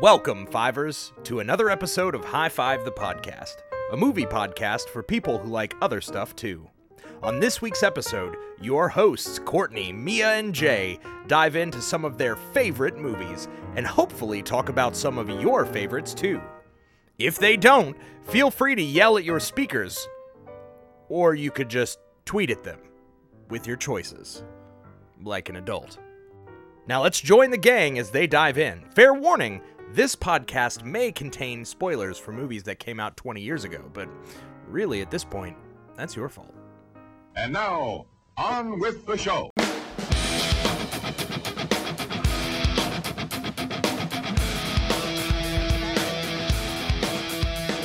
Welcome, Fivers, to another episode of High Five the Podcast, a movie podcast for people who like other stuff too. On this week's episode, your hosts, Courtney, Mia, and Jay, dive into some of their favorite movies and hopefully talk about some of your favorites too. If they don't, feel free to yell at your speakers, or you could just tweet at them with your choices, like an adult. Now let's join the gang as they dive in. Fair warning this podcast may contain spoilers for movies that came out 20 years ago, but really, at this point, that's your fault. And now, on with the show.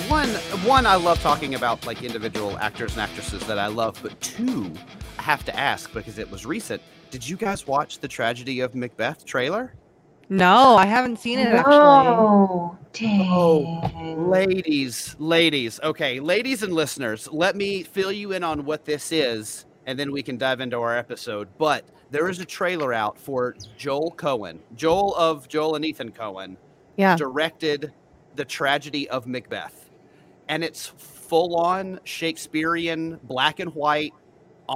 one one I love talking about like individual actors and actresses that I love, but two I have to ask because it was recent. Did you guys watch the tragedy of Macbeth trailer? No, I haven't seen it actually. Oh, dang. Oh, ladies, ladies. Okay, ladies and listeners, let me fill you in on what this is, and then we can dive into our episode. But there is a trailer out for Joel Coen, Joel of Joel and Ethan Coen, Yeah. directed the tragedy of Macbeth, and it's full on Shakespearean black and white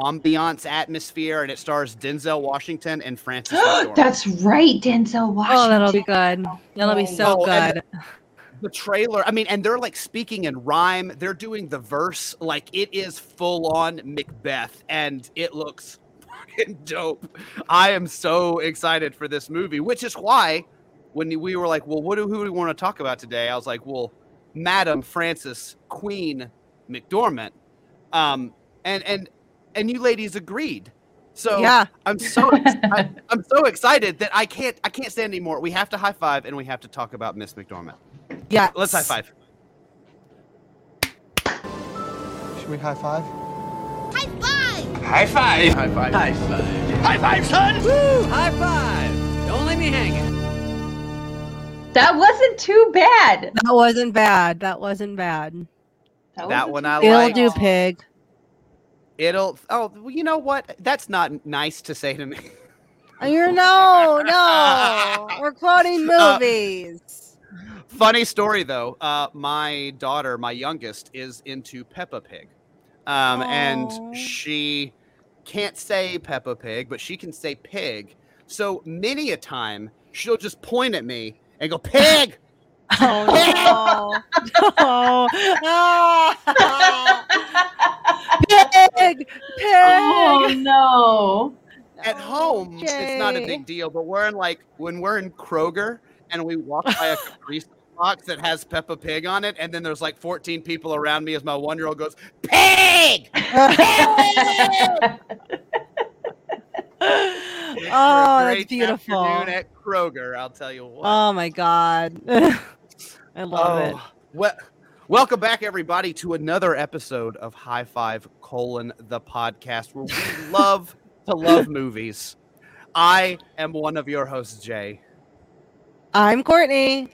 ambiance atmosphere, and it stars Denzel Washington and Frances. That's right, Denzel Washington. Oh, that'll be good. That'll be so Oh, good. the trailer i mean and they're like speaking in rhyme they're doing the verse like it is full on macbeth and it looks fucking dope i am so excited for this movie which is why when we were like well what do who do we want to talk about today i was like well madam frances queen mcdormand um and and and you ladies agreed so Yeah. i'm so ex- I, i'm so excited that i can't i can't stand anymore we have to high five and we have to talk about miss mcdormand Yeah. Let's high five. Should we high five? High five! High five. High five, High five! High five, son! Woo! High five! wasn't too bad. That wasn't too bad. That wasn't bad. That wasn't bad. That one too I bad. It'll do, pig. It'll. Oh, well, you know what? That's not nice to say to me. You're no, no. We're quoting Uh, movies. Funny story though. Uh, my daughter, my youngest, is into Peppa Pig, um, Aw. and she can't say Peppa Pig, but she can say pig. So many a time she'll just point at me and go pig. Oh no. no. Ah. Pig. Pig. Oh no. At home, it's not a big deal, but we're in like when we're in Kroger and we walk by a Capri box that has Peppa Pig on it, and then there's like 14 people around me as my one year old goes, Pig! Makes oh, that's beautiful. afternoon at Kroger, I'll tell you what. Oh my god. I love it. Oh, well, welcome back, everybody, to another episode of High Five colon the podcast, where we love to love movies. I am one of your hosts, Jay. I'm Courtney.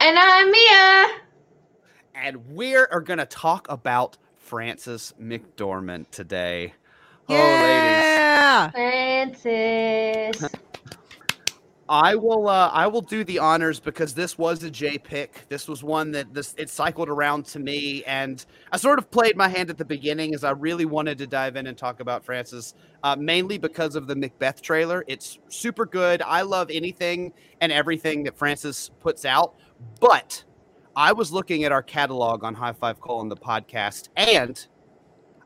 And I'm Mia. and we are going to talk about Frances McDormand today. Oh, ladies, Yeah. Frances. I will. Uh, I will do the honors because this was a J pick. This was one that this it cycled around to me, and I sort of played my hand at the beginning as I really wanted to dive in and talk about Frances, uh, mainly because of the Macbeth trailer. It's super good. I love anything and everything that Frances puts out, but I was looking at our catalog on High Five Call Colon the podcast, and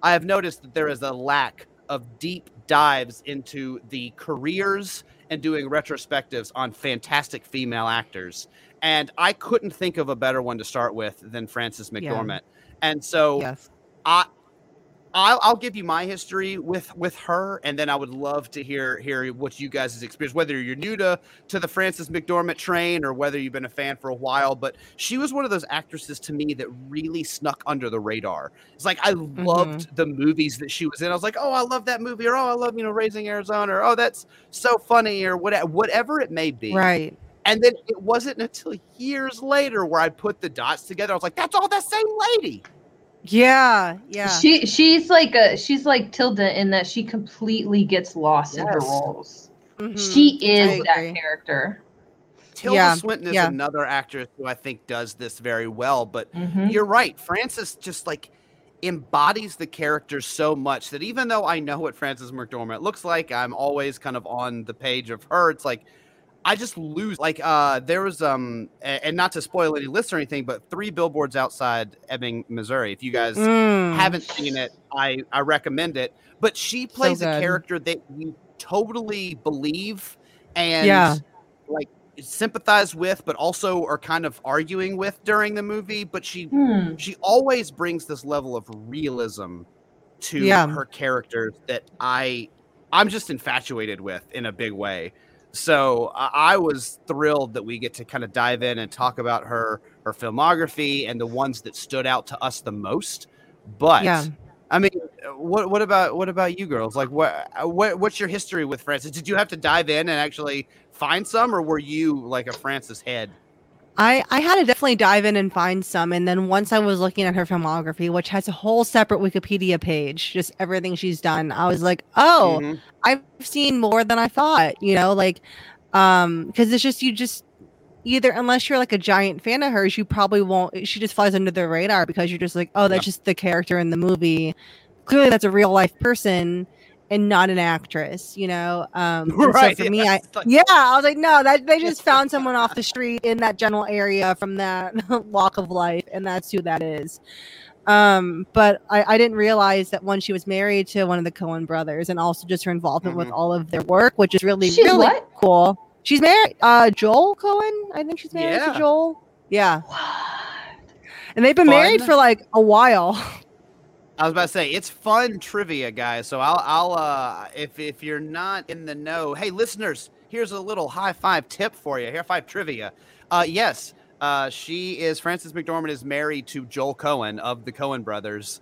I have noticed that there is a lack of deep dives into the careers and doing retrospectives on fantastic female actors. And I couldn't think of a better one to start with than Frances Yeah. McDormand. And so Yes. I I'll, I'll give you my history with with her, and then I would love to hear hear what you guys' experience, whether you're new to to the Frances McDormand train or whether you've been a fan for a while. But she was one of those actresses to me that really snuck under the radar. It's like I mm-hmm. loved the movies that she was in. I was like, oh, I love that movie, or oh, I love you know Raising Arizona, or oh, that's so funny, or whatever, whatever it may be. Right. And then it wasn't until years later where I put the dots together. I was like, that's all the same lady. Yeah. Yeah. She she's like a she's like Tilda in that she completely gets lost in her Yes. roles. Mhm. She is that character. Tilda Yeah, Swinton is yeah. another actress who I think does this very well. But Mhm. you're right, Frances just like embodies the character so much that even though I know what Frances McDormand looks like, I'm always kind of on the page of her. It's like I just lose like uh there was um and not to spoil any lists or anything, but three billboards outside Ebbing, Missouri. If you guys Mm. haven't seen it, I I recommend it. But she plays a character that you totally believe and Yeah. like sympathize with, but also are kind of arguing with during the movie. But she Hmm. she always brings this level of realism to Yeah. her characters that I I'm just infatuated with in a big way. So I, was thrilled that we get to kind of dive in and talk about her her filmography and the ones that stood out to us the most. But Yeah. I mean, what what about what about you girls? Like, what what what's your history with Frances? Did you have to dive in and actually find some, or were you like a Frances head? I, I had to definitely dive in and find some. And then once I was looking at her filmography, which has a whole separate Wikipedia page, just everything she's done, I was like, oh, Mhm. I've seen more than I thought, you know, like, um, because it's just, you just, either unless you're like a giant fan of hers, you probably won't, she just flies under the radar because you're just like, oh, that's just the character in the movie. Clearly, that's a real life person and not an actress, you know? Um, and so Right, for me, yeah, I, like- yeah, I was like, no, that they just found someone off the street in that general area from that walk of life, and that's who that is. Um, but I, I didn't realize that when she was married to one of the Coen brothers, and also just her involvement with Mhm. all of their work, which is really She's really what? cool. She's married, uh, Joel Coen. I think she's married Yeah. to Joel. Yeah, What? and they've been married for like a while. I was about to say it's fun trivia, guys. So I'll I'll uh if if you're not in the know, hey listeners, here's a little high five tip for you. High five trivia. Uh yes, uh she is Frances McDormand is married to Joel Coen of the Coen brothers.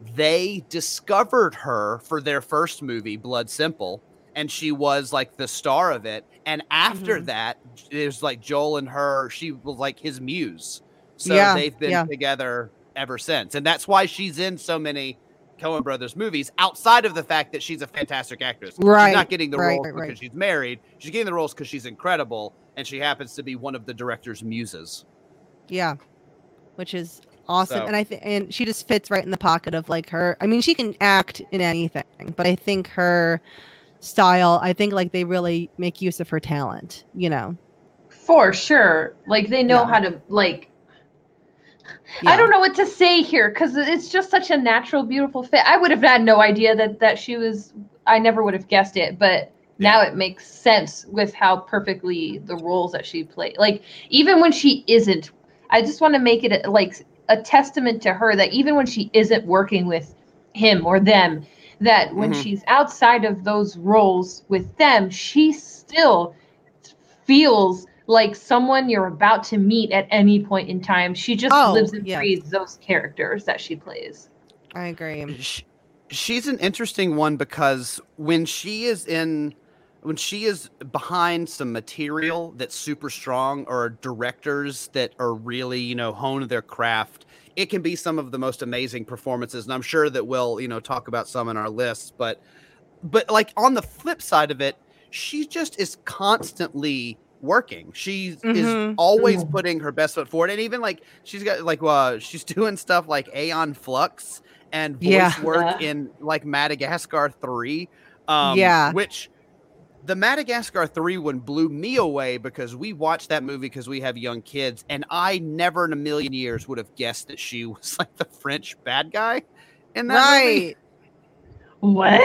They discovered her for their first movie, Blood Simple, and she was like the star of it. And after Mhm. that, was like Joel and her, she was like his muse. So Yeah, they've been yeah. together ever since. And that's why she's in so many Coen Brothers movies, outside of the fact that she's a fantastic actress. Right, She's not getting the right, roles right, because right. she's married. She's getting the roles because she's incredible and she happens to be one of the director's muses. Yeah, which is awesome, So- and I think and she just fits right in the pocket of like her. I mean, she can act in anything, but I think her style. I think like they really make use of her talent. You know, For sure. Like they know Yeah. how to like Yeah. I don't know what to say here because it's just such a natural, beautiful fit. I would have had no idea that that she was. I never would have guessed it, but now it makes sense with how perfectly the roles that she played. Like even when she isn't, I just want to make it like a testament to her that even when she isn't working with him or them, that when Mhm. she's outside of those roles with them, she still feels like someone you're about to meet at any point in time. She just Oh, lives and yes. breathes those characters that she plays. I agree. Sh- She's an interesting one because when she is in when she is behind some material that's super strong or directors that are really, you know, hone their craft, it can be some of the most amazing performances. And I'm sure that we'll, you know, talk about some in our lists, but but like on the flip side of it, she just is constantly working. She is Mhm. always Mm. putting her best foot forward. And even like she's got like uh she's doing stuff like Aeon Flux and voice Yeah. work Yeah. in like Madagascar 3. Um Yeah. which the Madagascar 3 one blew me away because we watched that movie because we have young kids, and I never in a million years would have guessed that she was like the French bad guy in that movie What?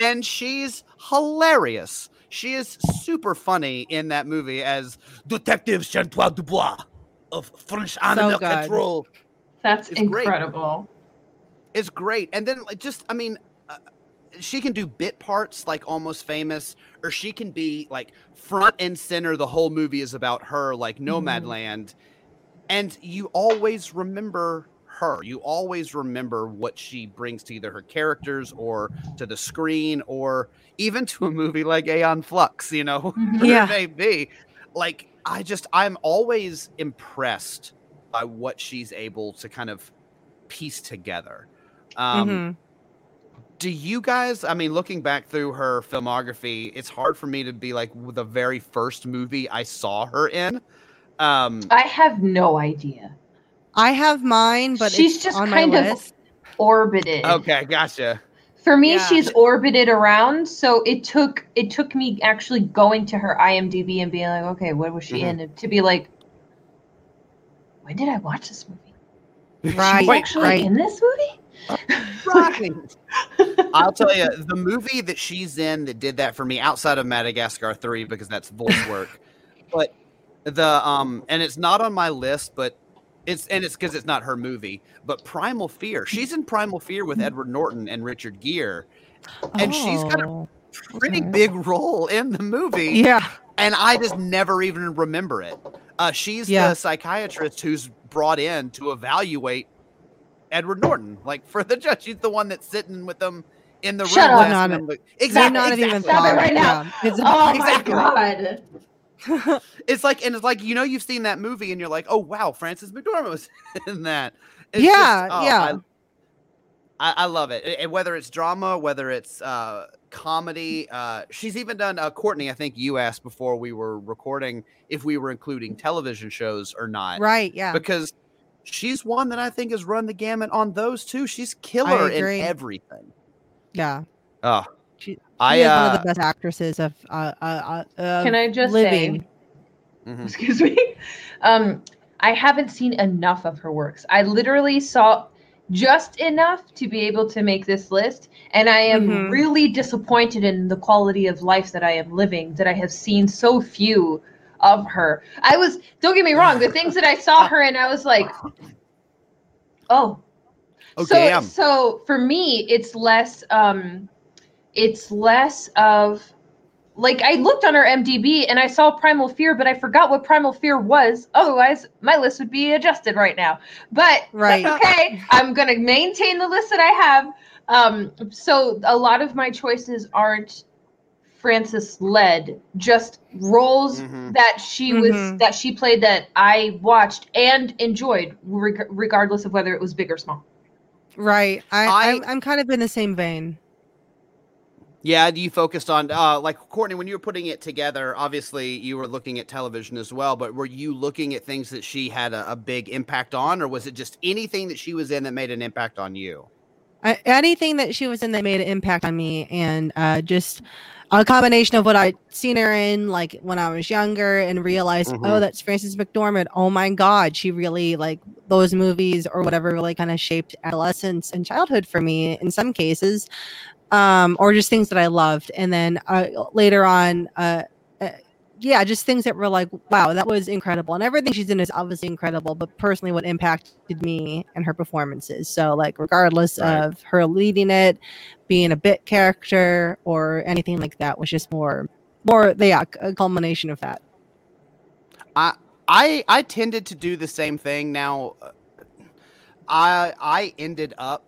and she's hilarious. She is super funny in that movie as Detective Chantel Dubois of French Animal good. Control. That's It's great. incredible. It's great. And then like, just, I mean, uh, she can do bit parts like almost famous, or she can be like front and center. The whole movie is about her, like Nomadland. And you always remember her. You always remember what she brings to either her characters or to the screen or even to a movie like Aeon Flux, you know, Mhm. whatever Yeah. it may be. Like, I just, I'm always impressed by what she's able to kind of piece together. Um, Mhm. do you guys? I mean, looking back through her filmography, it's hard for me to be like the very first movie I saw her in. Um, I have no idea. I have mine, but She's it's just on kind my of- list. Orbited. okay, gotcha. For me, Yeah. she's orbited around, so it took it took me actually going to her IMDb and being like, okay, what was she Mhm. in? To be like, when did I watch this movie? Right, She's actually right. in this movie? Right. I'll tell you, the movie that she's in that did that for me outside of Madagascar 3 because that's voice work. but the um and it's not on my list, but it's and it's because it's not her movie, but Primal Fear. She's in Primal Fear with Edward Norton and Richard Gere. And she's got a Oh, pretty okay. big role in the movie. Yeah. and I just never even remember it. Uh, she's Yeah. the psychiatrist who's brought in to evaluate Edward Norton, like for the judge. She's the one that's sitting with them in the Shut room. up. asking Not them, like- May exactly. not have even exactly. Stop it thought. right now. Yeah. It's, Oh Exactly. my god! It's like, and it's like you know, you've seen that movie, and you're like, oh wow, Frances McDormand was in that. It's Yeah, just- oh, yeah. I, I, love it. And whether it's drama, whether it's uh, comedy, uh, she's even done. Uh, Courtney, I think you asked before we were recording if we were including television shows or not. right. Yeah. because she's one that I think has run the gamut on those two. She's killer in everything. Yeah. Oh, She- She I is one uh, of the best actresses of uh, uh, uh, Can I just living. say, mhm. excuse me, um, I haven't seen enough of her works. I literally saw just enough to be able to make this list, and I am Mhm. really disappointed in the quality of life that I am living. That I have seen so few of her. I was don't get me wrong, the things that I saw her in, I was like, oh, Oh, so so for me it's less um it's less of like I looked on her MDB and I saw Primal Fear, but I forgot what Primal Fear was. Otherwise, my list would be adjusted right now. But Right. okay. I'm gonna maintain the list that I have. Um, so a lot of my choices aren't Frances led, just roles Mhm. that she was Mhm. that she played that I watched and enjoyed, reg- regardless of whether it was big or small. Right. I, I- I'm, I'm kind of in the same vein. Yeah, you focused on uh like Courtney when you were putting it together, obviously you were looking at television as well, but were you looking at things that she had a, a big impact on or was it just anything that she was in that made an impact on you? I, anything that she was in that made an impact on me and uh, just a combination of what I'd seen her in like when I was younger and realized, Mhm. oh, that's Frances McDormand. Oh my God, she really like those movies or whatever really kind of shaped adolescence and childhood for me in some cases, um, or just things that I loved. And then uh, later on, uh, uh, yeah, just things that were like, wow, that was incredible. And everything she's in is obviously incredible, but personally, what impacted me and her performances. So, like, regardless Right. of her leading it, being a bit character, or anything like that, was just more, more, yeah, a culmination of that. I I I tended to do the same thing. Now, uh, I I ended up,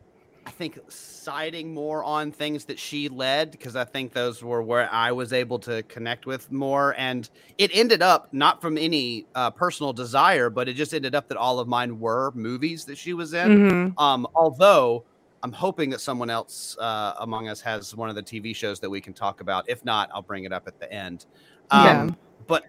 I think, siding more on things that she led because I think those were where I was able to connect with more, and it ended up not from any uh, personal desire, but it just ended up that all of mine were movies that she was in. Mhm. Um, although I'm hoping that someone else uh, among us has one of the TV shows that we can talk about. If not, I'll bring it up at the end. Um, Yeah. But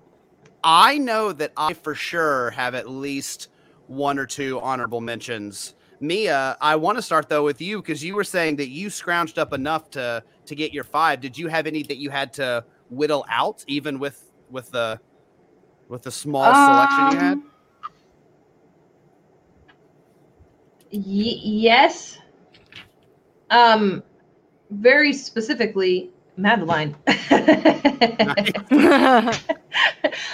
I know that I for sure have at least one or two honorable mentions. Mia, I want to start though with you because you were saying that you scrounged up enough to to get your five. Did you have any that you had to whittle out, even with with the with the small selection you had? Um, Y- yes. Um, very specifically, Madeline. I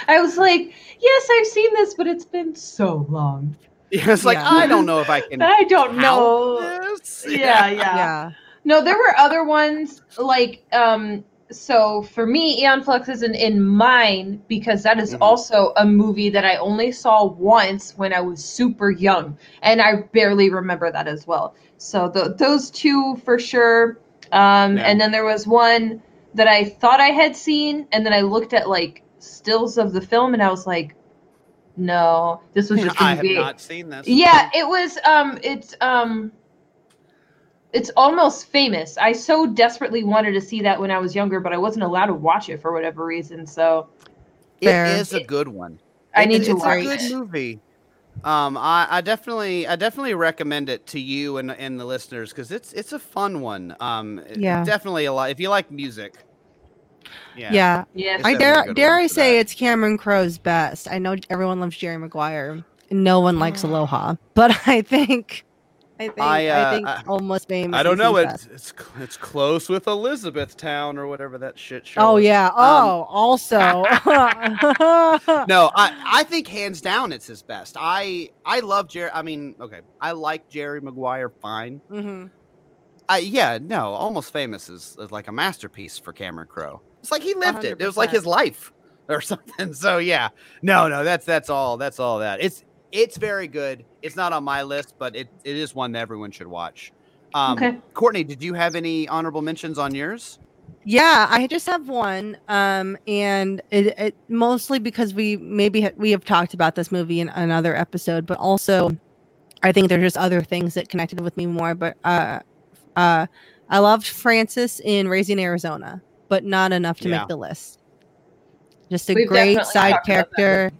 was like, yes, I've seen this, but it's been so long. It's like Yeah. I don't know if I can. I don't know. this. Yeah, yeah. yeah. No, there were other ones like um so for me Aeon Flux isn't in mine because that is Mhm. also a movie that I only saw once when I was super young and I barely remember that as well. So th- those two for sure. Um Yeah. and then there was one that I thought I had seen and then I looked at like stills of the film and I was like no, this was just a I have movie. not seen this. Yeah, it was um it's um it's almost famous. I so desperately wanted to see that when I was younger, but I wasn't allowed to watch it for whatever reason. So Fair. It is a good one. I It- need to it's watch a good it. movie. Um, I, I definitely, I definitely recommend it to you and and the listeners because it's it's a fun one. Um, Yeah. definitely a lot. If you like music, yeah, Yeah. Yeah, I dare dare I say that. it's Cameron Crowe's best. I know everyone loves Jerry Maguire. No one likes Mm. Aloha, but I think I think I, I, uh, think I- almost famous. I don't know. It's it's it's close with Elizabethtown or whatever that shit show. Oh is. yeah. Um, Oh, also. No, I I think hands down it's his best. I I love Jerry. I mean, okay, I like Jerry Maguire fine. hmm I yeah, no, almost famous is, is like a masterpiece for Cameron Crowe. It's like he lived it. It was like his life or something. So yeah, no, no, that's that's all. That's all that. It's it's very good. It's not on my list, but it, it is one that everyone should watch. Um, Okay. Courtney, did you have any honorable mentions on yours? Yeah, I just have one, um, and it, it mostly because we maybe ha- we have talked about this movie in another episode, but also I think there's just other things that connected with me more. But uh, uh, I loved Frances in Raising Arizona, but not enough to Yeah. make the list. Just a We've great side talked about that character.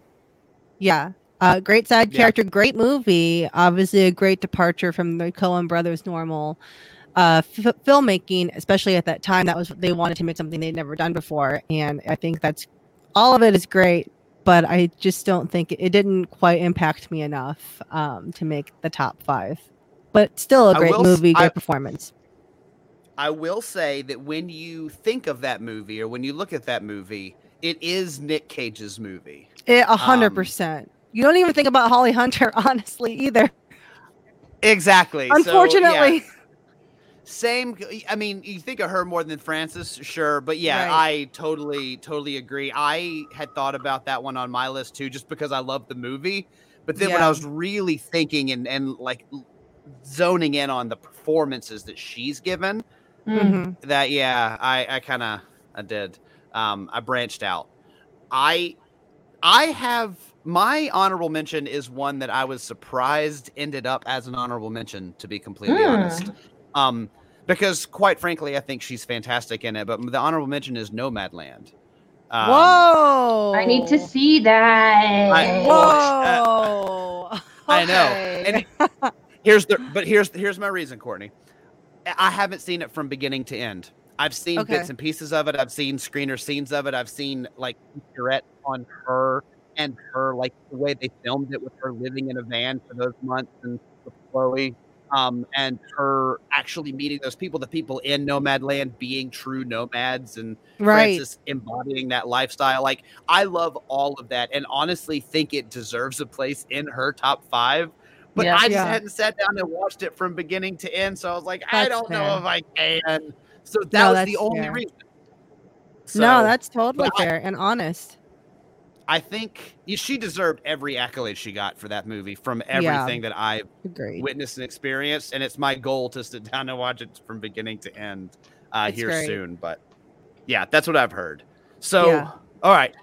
Yeah. Uh, great side Yeah. character, great movie. Obviously, a great departure from the Coen brothers' normal uh, f- filmmaking, especially at that time. That was they wanted to make something they'd never done before, and I think that's all of it is great. But I just don't think it, it didn't quite impact me enough um, to make the top five. But still, a great will movie, great I- performance. I will say that when you think of that movie or when you look at that movie, it is Nick Cage's movie. A hundred Um, percent. You don't even think about Holly Hunter, honestly, either. Exactly. So, yeah, Unfortunately. same. I mean, you think of her more than Frances, sure, but yeah, Right. I totally, totally agree. I had thought about that one on my list too, just because I love the movie. But then when I was really thinking and and like zoning in on the performances that she's given, Mm. Mhm. that yeah, I I kind of I did. Um, I branched out. I I have my honorable mention is one that I was surprised ended up as an honorable mention. To be completely Hmm. honest, um, because quite frankly, I think she's fantastic in it. But the honorable mention is Nomadland. Um, Whoa! I need to see that. I- Whoa! I know. Okay. And here's the but here's here's my reason, Courtney. I- haven't seen it from beginning to end. I've seen Okay. bits and pieces of it. I've seen screener scenes of it. I've seen like featurette on her and her like the way they filmed it with her living in a van for those months and with Chloe. Um, and her actually meeting those people, the people in Nomadland being true nomads and right. Frances embodying that lifestyle. Like I love all of that, and honestly think it deserves a place in her top five. But Yeah. I just Yeah. hadn't sat down and watched it from beginning to end, so I was like, I don't know if I can. So that No, was the only fair. reason. no, that's totally but I- fair and honest. I think she deserved every accolade she got for that movie from Yeah. everything that I've Agreed. witnessed and experienced, and it's my goal to sit down and watch it from beginning to end uh, here great. soon. But yeah, that's what I've heard. So, Yeah. all right.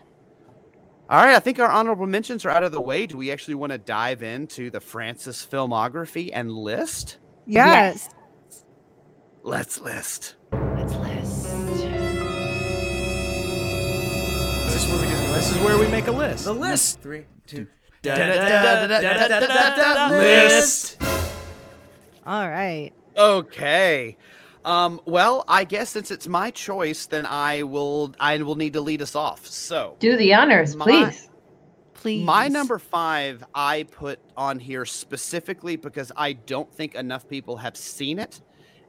All right, I think our honorable mentions are out of the way. Do we actually want to dive into the Frances filmography and list? Yes. Let's list. Let's list. This is where we do the list. This is where we make a list. The list. Three, two. List. All right. Okay. Um, well, I guess since it's my choice, then I will I will need to lead us off. So Do the honors, My- please. Please. My number five, I put on here specifically because I don't think enough people have seen it,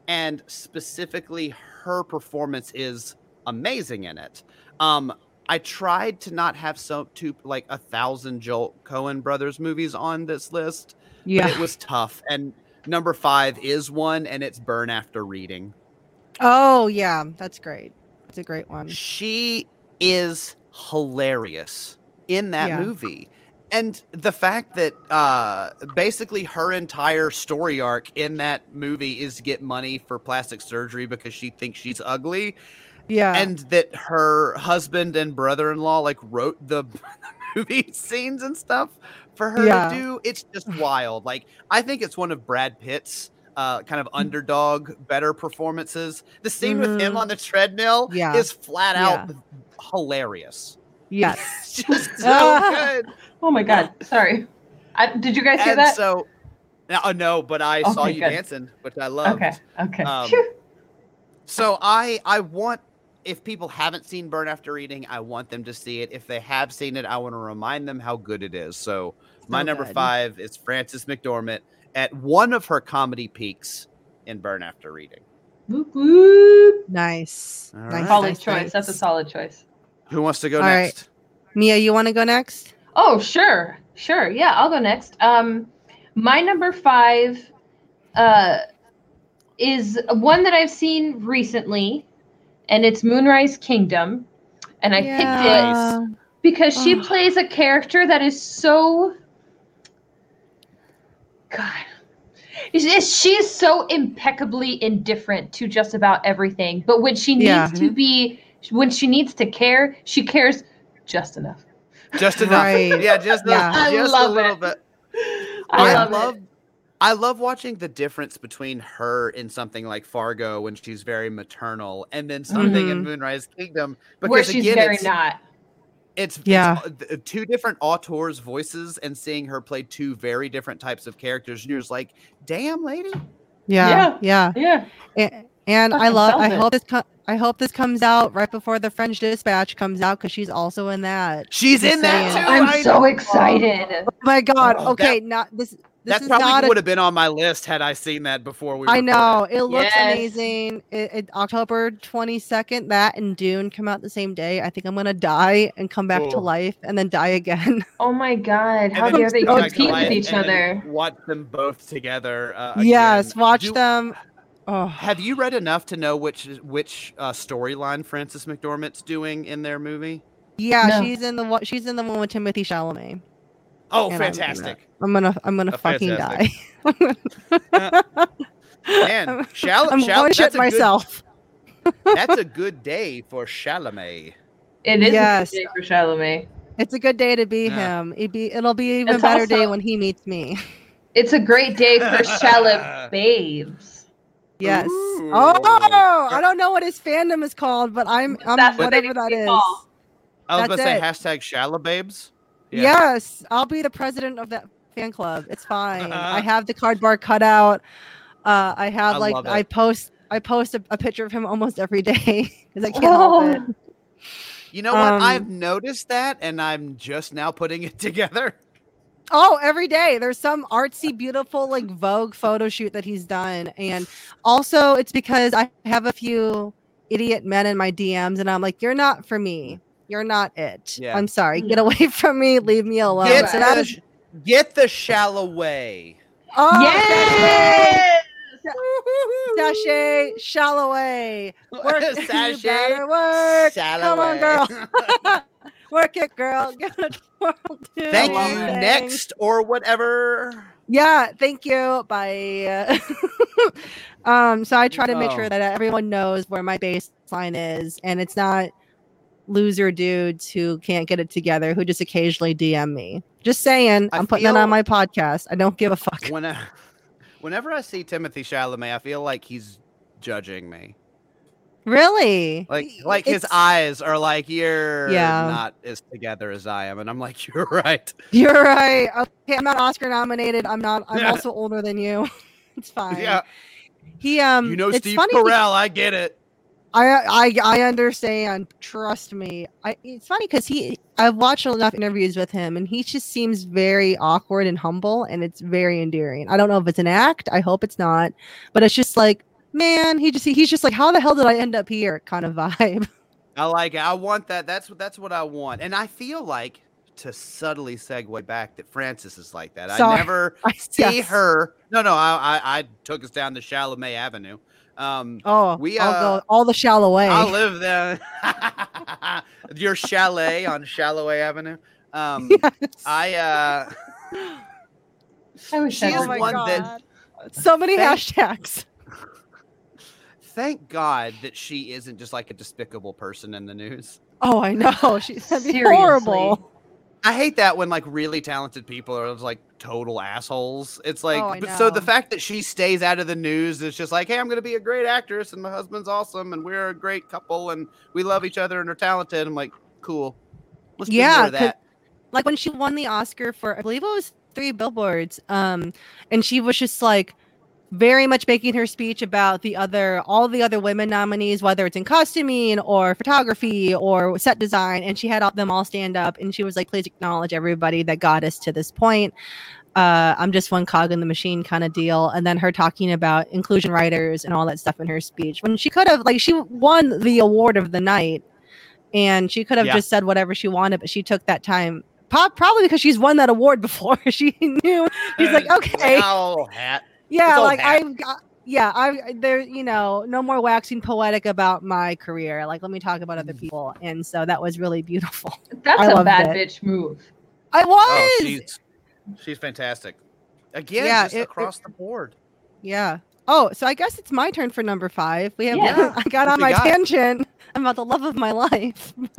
and specifically her performance is amazing in it. Um, I tried to not have so two like a thousand Joel Coen brothers movies on this list, but Yeah. it was tough. And number five is one, and it's Burn After Reading. Oh yeah, that's great. It's a great one. She is hilarious in that Yeah. movie. And the fact that uh, basically her entire story arc in that movie is to get money for plastic surgery because she thinks she's ugly, Yeah. and that her husband and brother-in-law like wrote the movie scenes and stuff for her Yeah. to do. It's just wild. Like I think it's one of Brad Pitt's uh, kind of underdog, better performances. The scene with him Mhm. on the treadmill Yeah. is flat out Yeah. hilarious. Yes. Just so good. Oh my god. Sorry. I, did you guys hear And that? so, no, uh, no, but I saw you good. dancing, which I loved. okay. Okay. Um, So I I want if people haven't seen Burn After Reading, I want them to see it. If they have seen it, I want to remind them how good it is. So my So number good. five is Frances McDormand at one of her comedy peaks in Burn After Reading. Whoop, whoop. Nice. All nice, right. Solid nice, choice. That's a solid choice. Who wants to go All right. next? Mia, you want to go next? Oh, sure. Sure. Yeah, I'll go next. Um my number 5 uh is one that I've seen recently and it's Moonrise Kingdom and I picked it because she Ugh. plays a character that is so God. She's she's so impeccably indifferent to just about everything, but when she needs Yeah. to be, when she needs to care, she cares just enough. Just enough. Right. Yeah, just, a- Yeah. I just love a little it. bit. I I love, love. I love watching the difference between her in something like Fargo when she's very maternal and then something in Mhm. Moonrise Kingdom because Where she's again very it's, not. It's Yeah. it's, uh, two different auteurs voices and seeing her play two very different types of characters and you're just like damn lady Yeah. Yeah. Yeah. A- And I Fucking love. sells I it. hope this. Co- I hope this comes out right before the French Dispatch comes out because she's also in that. she's Just in that too I'm I so know. excited. Oh my God. Oh, okay. Not this. This that is probably not a would have been on my list had I seen that before we I know it looks Yes. amazing. It, it, October twenty second, that and Dune come out the same day. I think I'm gonna die and come back to life and then die again. Oh my god. How dare they come compete with each other? watch them both together uh, yes, watch Do- them. Oh, Have you read enough to know which which uh, storyline Frances McDormand's doing in their movie? yeah, No. she's in the one. She's in the one with Timothée Chalamet. Oh, And I'm gonna- fantastic! I'm gonna. I'm gonna fucking fantastic. die. Man, Shal- I'm Shal- going to shit a good- myself. that's a good day for Chalamet. It is Yes. a good day for Chalamet. It's a good day to be Yeah. him. It'd be. It'll be even It's better day when he meets me. It's a great day for Shallow babes. Yes. Ooh. Oh, I don't know what his fandom is called, but I'm. I'm That's whatever they that is. call. I was That's gonna say it. hashtag Shalababes. Yeah. Yes, I'll be the president of that fan club. It's fine. I have the cardboard cutout. Uh, I have I like. I post I post a, a picture of him almost every day because I can't help it. You know what? Um, I've noticed that, and I'm just now putting it together. Oh, every day there's some artsy, beautiful like Vogue photo shoot that he's done, and also it's because I have a few idiot men in my DMs, and I'm like, you're not for me. You're not it. Yeah. I'm sorry. Get away from me. Leave me alone. Get, so the, is sh- get the shallow way. oh, Yes! Sachet, Shalloway. Work, you better work. Come on, girl. work it, girl. Get it, Thank you. thing. Next or whatever. Yeah, thank you. Bye. um, so I try to make Oh. sure that everyone knows where my baseline is, and it's not loser dudes who can't get it together who just occasionally DM me. Just saying, I I'm putting feel- on my podcast. I don't give a fuck. When I, whenever I see Timothée Chalamet, I feel like he's judging me. Really? Like like his eyes are like you're Yeah. not as together as I am, and I'm like you're right. You're right. Okay, I'm not Oscar nominated. I'm not. I'm Yeah. also older than you. It's fine. Yeah, He um. you know it's Steve Carell. I get it. I I I understand. Trust me. I it's funny because he I've watched enough interviews with him and he just seems very awkward and humble and it's very endearing. I don't know if it's an act. I hope it's not, but it's just like man, he just he's just like how the hell did I end up here kind of vibe. I like it. I want that. That's what that's what I want. And I feel like to subtly segue back that Frances is like that. I never I see yes. her. No, no. I, I I took us down the Chalamet Avenue. Um, Oh, We, I'll uh, go all the shallow way. I live there. Your chalet on Shalloway Avenue. Um, Yes. I uh, I wish She I is oh was my one one. that- god. So many Thank- hashtags. thank God that she isn't just like a despicable person in the news. Oh, I know. She's that'd be Seriously. horrible. I hate that when like really talented people are like total assholes. It's like, Oh, but so the fact that she stays out of the news is just like, hey, I'm gonna be a great actress and my husband's awesome and we're a great couple and we love each other and are talented. I'm like, cool. Let's Yeah, more of 'cause- that. like when she won the Oscar for I believe it was three billboards. Um, and she was just like very much making her speech about the other all the other women nominees, whether it's in costuming or photography or set design, and she had all, them all stand up and she was like, please acknowledge everybody that got us to this point. Uh, I'm just one cog in the machine kind of deal. And then her talking about inclusion writers and all that stuff in her speech when she could have like she won the award of the night and she could have Yeah. just said whatever she wanted, but she took that time. Probably because she's won that award before. she knew she's like, okay, Wow, hat. Yeah, like hat. I've got, yeah, I there, you know, no more waxing poetic about my career. Like, let me talk about other Mm. people, and so that was really beautiful. That's I a bad it. bitch move. I was, Oh, she's she's fantastic. Again, Yeah, just it- across the board. yeah. Oh, so I guess it's my turn for number five. We have, Yeah. I got on we my got? tangent about the love of my life.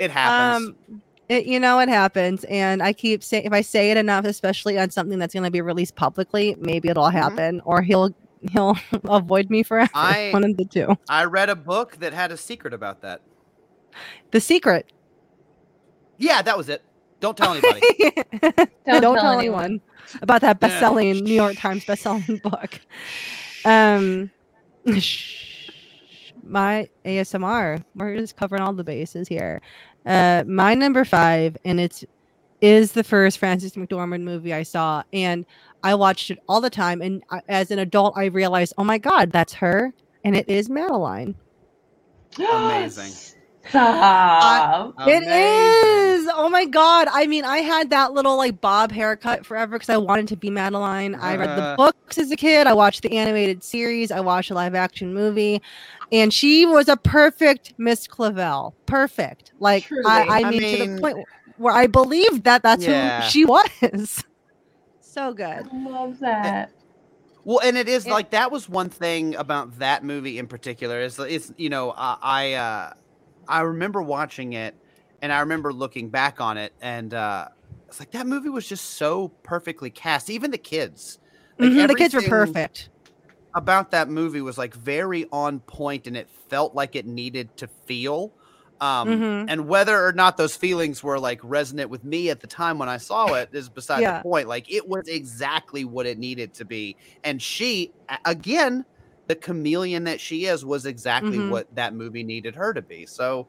It happens. Um, it, you know, it happens, and I keep saying if I say it enough, especially on something that's going to be released publicly, maybe it'll happen, or he'll he'll avoid me forever. I- One of the two. I read a book that had a secret about that. The secret. Yeah, that was it. Don't tell anybody. Don't, Don't tell, tell anyone about that best-selling New York Times best-selling book. Um, shh, my ASMR. We're just covering all the bases here. Uh, my number five, and it's is the first Frances McDormand movie I saw, and I watched it all the time. And I, as an adult, I realized, oh my god, that's her, and it is Madeline. Amazing. Stop. It Amazing. Oh my god. I mean, I had that little like bob haircut forever because I wanted to be Madeline. I read the Uh. books as a kid. I watched the animated series. I watched a live action movie, and she was a perfect Miss Clavel. Perfect. Like Truly. I, I, I mean, to the point where I believed that that's Yeah. who she was. so good. I love that. Well, and it is Yeah. like that was one thing about that movie in particular. Is it's you know I I, uh, I remember watching it, and I remember looking back on it, and uh, it's like that movie was just so perfectly cast. Even the kids, like, Mhm, the kids were perfect. About that movie was like very on point, and it felt like it needed to feel. Um, Mhm. And whether or not those feelings were like resonant with me at the time when I saw it is beside Yeah. the point. Like it was exactly what it needed to be. And she, again, the chameleon that she is, was exactly Mhm. what that movie needed her to be. So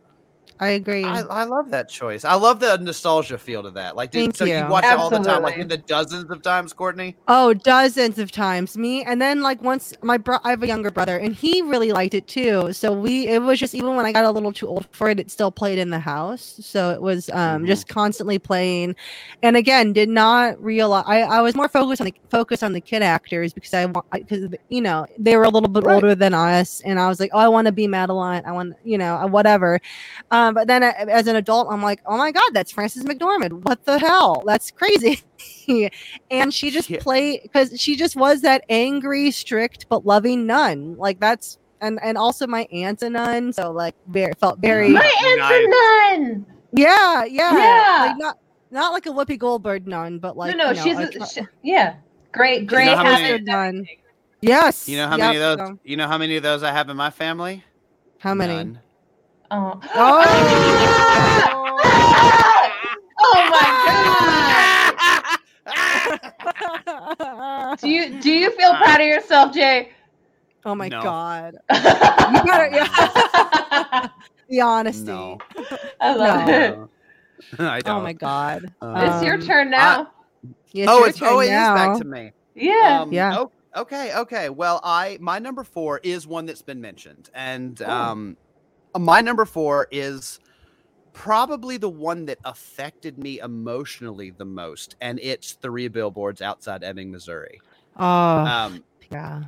I agree. I, I love that choice. I love the nostalgia feel to that. Like, did, Thank so you you. watch it all the time, like in the dozens of times, Courtney. Oh, dozens of times. Me and then like once my bro I have a younger brother and he really liked it too. So we it was just even when I got a little too old for it, it still played in the house. So it was um Mhm. just constantly playing. And again, did not realize I, I was more focused on the focused on the kid actors because I want because you know they were a little bit Right. older than us and I was like, oh, I want to be Madeline. I want you know uh, whatever. Um, but then uh, as an adult, I'm like, oh my god, that's Frances McDormand. What the hell? That's crazy. and she just Yeah. played because she just was that angry, strict but loving nun. Like that's and and also my aunt's a nun, so like very felt very My aunt's a nun. yeah yeah Yeah. like not not like a Whoopi Goldberg nun, but like no, no, you know, she's a a, she, yeah, great, great. how many- nun. Yes. You know how yep, many of those? so- You know how many of those I have in my family? how many? None. Oh. Oh. oh my god! Do you do you feel proud of yourself, Jay? oh my No. god. you better- yeah. The honesty. No. I love No. it. I don't. Oh my god. Uh, It's your Um, turn now. Yeah, oh, it's oh, turn it is back to me. yeah. Um, Yeah. o- Okay. Okay. Well, I my number four is one that's been mentioned, and Ooh. um, my number four is probably the one that affected me emotionally the most, and it's three billboards outside Ebbing, Missouri. Oh, Um, yeah.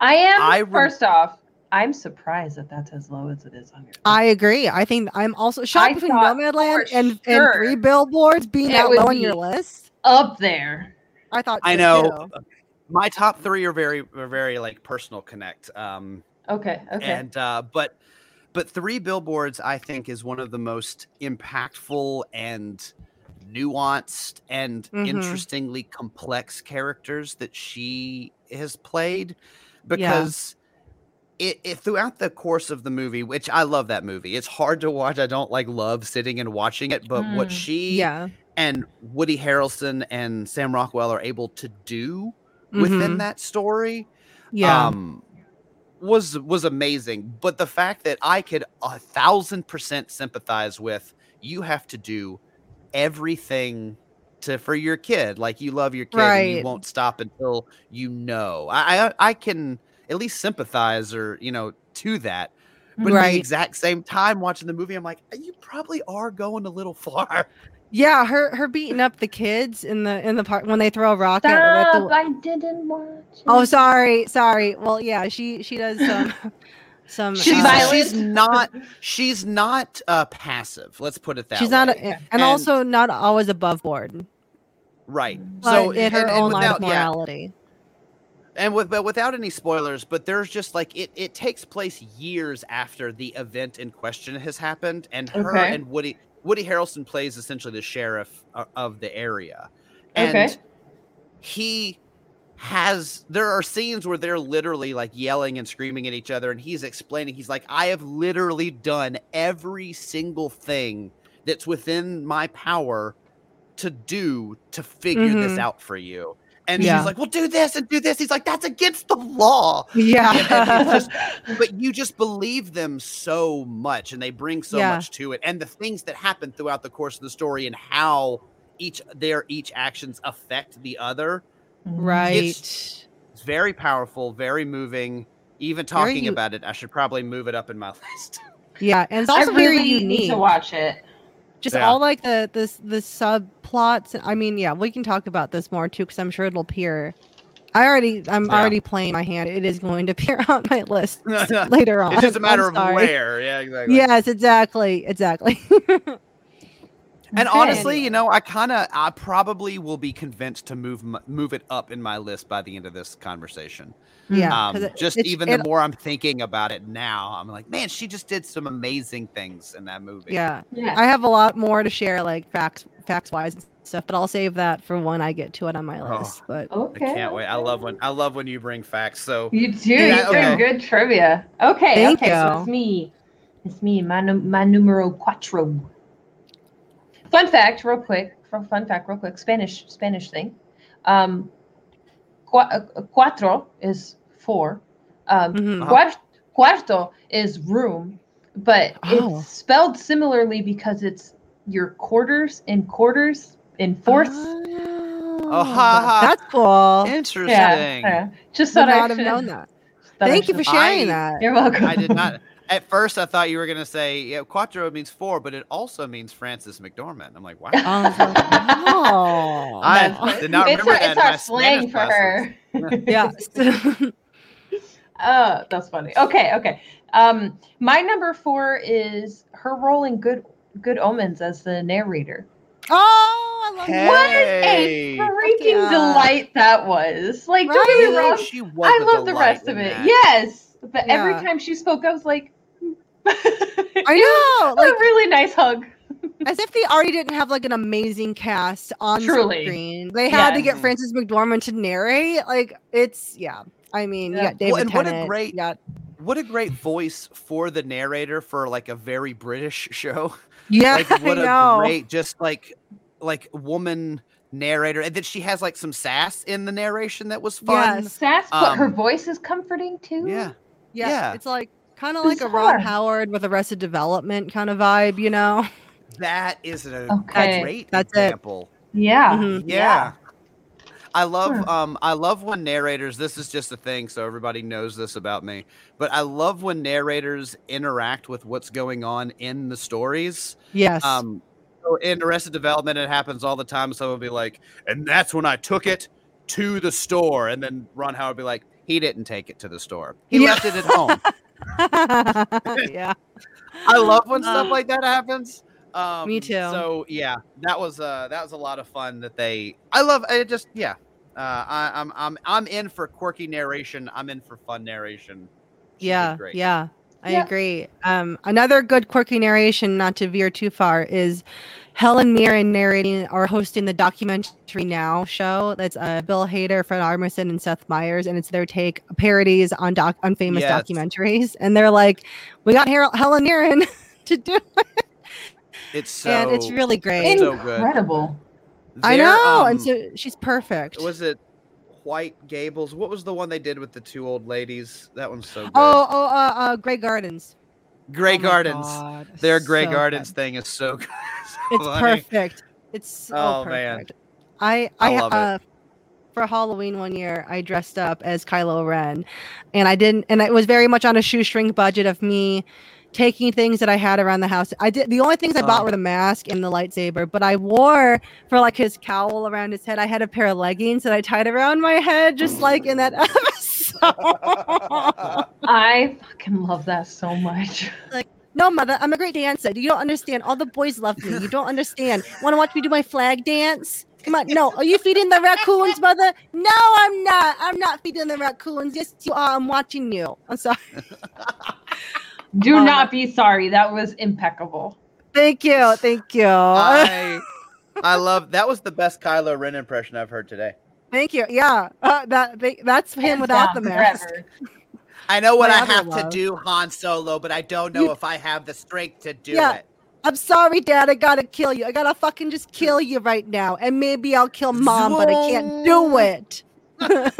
I am. I rem- first off, I'm surprised that that's as low as it is on your. List. I agree. I think I'm also shocked I between thought Nomadland for and, sure and Three Billboards being it that would low on your list. up there. I thought I know too. my top three are very are very like personal connect. Um, Okay. Okay. and uh, but But Three Billboards, I think, is one of the most impactful and nuanced and Mhm. interestingly complex characters that she has played because it, it throughout the course of the movie which i love that movie it's hard to watch i don't like love sitting and watching it but what Mm. she Yeah. and woody harrelson and sam rockwell are able to do within Mhm. that story Yeah. um was was amazing but the fact that i could a thousand percent sympathize with you have to do everything to for your kid like you love your kid and you won't stop until you know. I i, I can at least sympathize or you know to that but at the exact same time watching the movie i'm like you probably are going a little far yeah, her her beating up the kids in the in the part when they throw a rock at, at Stop! the I didn't watch. Oh, sorry, sorry. Well, yeah, she she does some some. She's she's, uh, she's not she's not uh passive let's put it that way. She's way not, a, and, And- also not always above board. right But so in her and- and own line of without- yeah, morality. and with but without any spoilers but there's just like it it takes place years after the event in question has happened and her Okay. and woody woody harrelson plays essentially the sheriff of the area and Okay. he has there are scenes where they're literally like yelling and screaming at each other and he's explaining he's like i have literally done every single thing that's within my power to do to figure this Mhm. out for you and Yeah. she's like well do this and do this he's like that's against the law Yeah. And it's just- but you just believe them so much and they bring so Yeah. much to it and the things that happen throughout the course of the story and how each their each actions affect the other right. It's very powerful very moving even talking u- about it i should probably move it up in my list yeah, and it's I also really very need unique. to watch it. Just Yeah. all like the the the subplots. I mean, yeah, we can talk about this more too because I'm sure it'll appear. I already, I'm Yeah. already playing my hand. It is going to appear on my list later on. it's just a matter I'm of sorry. where yeah exactly Yes, exactly, exactly. And Okay. honestly, you know, I kind of, I probably will be convinced to move move it up in my list by the end of this conversation. yeah, um, 'cause it- just even the more I'm thinking about it now, I'm like, man, she just did some amazing things in that movie. yeah, Yeah. I have a lot more to share, like facts, facts wise and stuff, but I'll save that for when I get to it on my Oh. list. But I okay. can't wait. I love when I love when you bring facts. So You do. Yeah, you bring okay. good trivia. Okay. Thank okay. So it's me. It's me. My num- my numero cuatro. Fun fact, real quick. Fun fun fact, real quick. Spanish Spanish thing. Um, cua- uh, cuatro is four. Um, mhm. Cuart- cuarto is room, but Oh. it's spelled similarly because it's your quarters in quarters in fourths. Oh, ha, ha. that's cool. interesting. yeah, yeah. Just Would thought I not have should- known that. thought I Thank you for sharing I- that. You're welcome. I did not. At first, I thought you were gonna say yeah, quattro means four, but it also means Frances McDormand. I'm like, wow. I oh, I That's- did not it's remember our, that it's our slang for classes. her. yeah. Oh, that's funny. Okay, okay. Um, my number four is her role in Good Good Omens as the narrator. oh, I love Hey. What Hey. a freaking yeah. delight that was! Like, don't get me wrong, she was I a love the rest of it. that. Yes, but every time she spoke, I was like, I know, like a like really nice hug. as if they already didn't have like an amazing cast on Truly. screen. They had to get Frances McDormand to narrate. Like it's yeah. I mean, you Yeah. got David and what a great- you got What a great voice for the narrator for like a very British show. yeah. Like what I a know. great just like like woman narrator. And then she has like some sass in the narration that was fun. Yes. Sass, but her Um, voice is comforting too. Yeah. yeah, yeah. It's like kind of like a Ron Howard with Arrested Development kind of vibe, you know? That is a Okay. great That's it. example. Yeah. Mhm. Yeah. I love Huh. um I love when narrators this is just a thing so everybody knows this about me but I love when narrators interact with what's going on in the stories Yes. um so in Arrested Development it happens all the time someone will be like and that's when I took it to the store and then Ron Howard will be like he didn't take it to the store he Yeah. left it at home yeah. I love when stuff Uh, like that happens. Um, me too. So yeah, that was uh that was a lot of fun that they. I love it. Just yeah, uh, I, I'm I'm I'm in for quirky narration. I'm in for fun narration. She Yeah. Yeah. I Yeah. agree. Um, another good quirky narration, not to veer too far, is Helen Mirren narrating or hosting the documentary Now show. That's uh, Bill Hader, Fred Armisen, and Seth Meyers, and it's their take parodies on doc on famous Yes. documentaries. And they're like, "We got Har- Helen Mirren to do it," It's so and it's really great. it's so good. Incredible. I Their, know, and um, so she's perfect. was it White Gables? What was the one they did with the two old ladies? That one's so good. oh, oh, uh, uh, Grey Gardens. Grey Oh Gardens. God, Their Grey so Gardens good. thing is so good. It's funny. perfect. It's so Oh, man. perfect. I I I, it. uh, for Halloween one year I dressed up as Kylo Ren, and I didn't, and it was very much on a shoestring budget of me taking things that I had around the house. I did the only things I bought Oh. were the mask and the lightsaber, but I wore for like his cowl around his head. I had a pair of leggings that I tied around my head, just like in that. I fucking love that so much. Like, No, mother, I'm a great dancer. You don't understand. All the boys love me. You don't understand. Want to watch me do my flag dance? Come on. No, are you feeding the raccoons, mother? No, I'm not. I'm not feeding the raccoons. Yes, you are. I'm watching you. I'm sorry. Do Oh, not be sorry. That was impeccable. Thank you. Thank you. I I love that was the best Kylo Ren impression I've heard today. Thank you. Yeah, uh, that they, that's him Hands without the mask. forever. I know what I other have to do, Han Solo, but I don't know You- if I have the strength to do Yeah. it. I'm sorry, Dad. I gotta kill you. I gotta fucking just kill you right now, and maybe I'll kill Mom, but I can't do it. I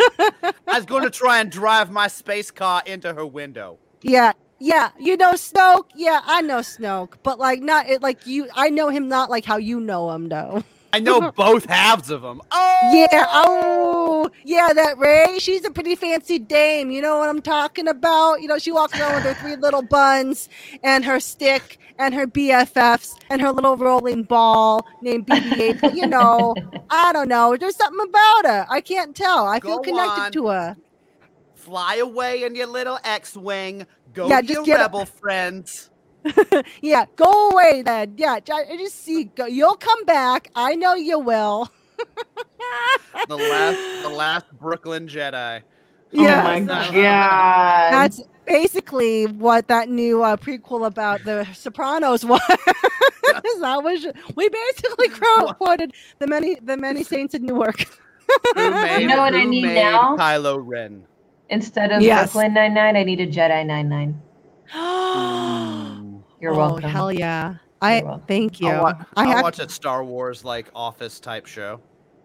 was going to try and drive my space car into her window. Yeah, yeah. You know Snoke? Yeah, I know Snoke, but like not it like you I know him not like how you know him though. I know both halves of them. Oh, Yeah, oh yeah, that Rey, she's a pretty fancy dame. You know what I'm talking about? You know, she walks around with her three little buns and her stick and her BFFs and her little rolling ball named BB-8. But, you know, I don't know. There's something about her. I can't tell. I feel Go connected on. to her. Fly away in your little X-wing. Go Yeah, to your get a- rebel friends. Yeah, go away then. Yeah, I just see. Go, you'll come back. I know you will. The last, the last Brooklyn Jedi. Yeah. Oh my That's- god. That's basically what that new uh, prequel about the Sopranos was. that was we basically cro- quoted the many the many saints in Newark. Who made, know what I need now? Kylo Ren. Instead of Yes. Brooklyn Nine Nine, I need a Jedi Nine Nine. You're oh, welcome. Hell yeah! I thank you. I'll, wa- I I'll have, watch a Star Wars like Office type show.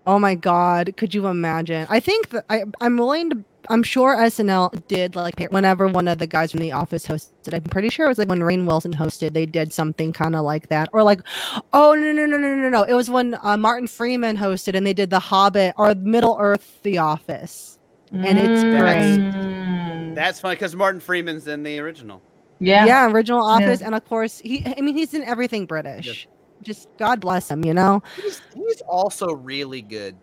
Oh my god, could you imagine? I think that I I'm willing to. I'm sure SNL did like whenever one of the guys from The Office hosted. I'm pretty sure it was like when Rainn Wilson hosted. They did something kind of like that, or like, oh no no no no no no! It was when uh, Martin Freeman hosted and they did The Hobbit or Middle Earth, The Office. and it's great. Mm. That's funny because Martin Freeman's in the original. Yeah. Yeah, original Office, Yeah. and of course he. I mean, he's in everything British. Just God bless him, you know. He's, he's also really good.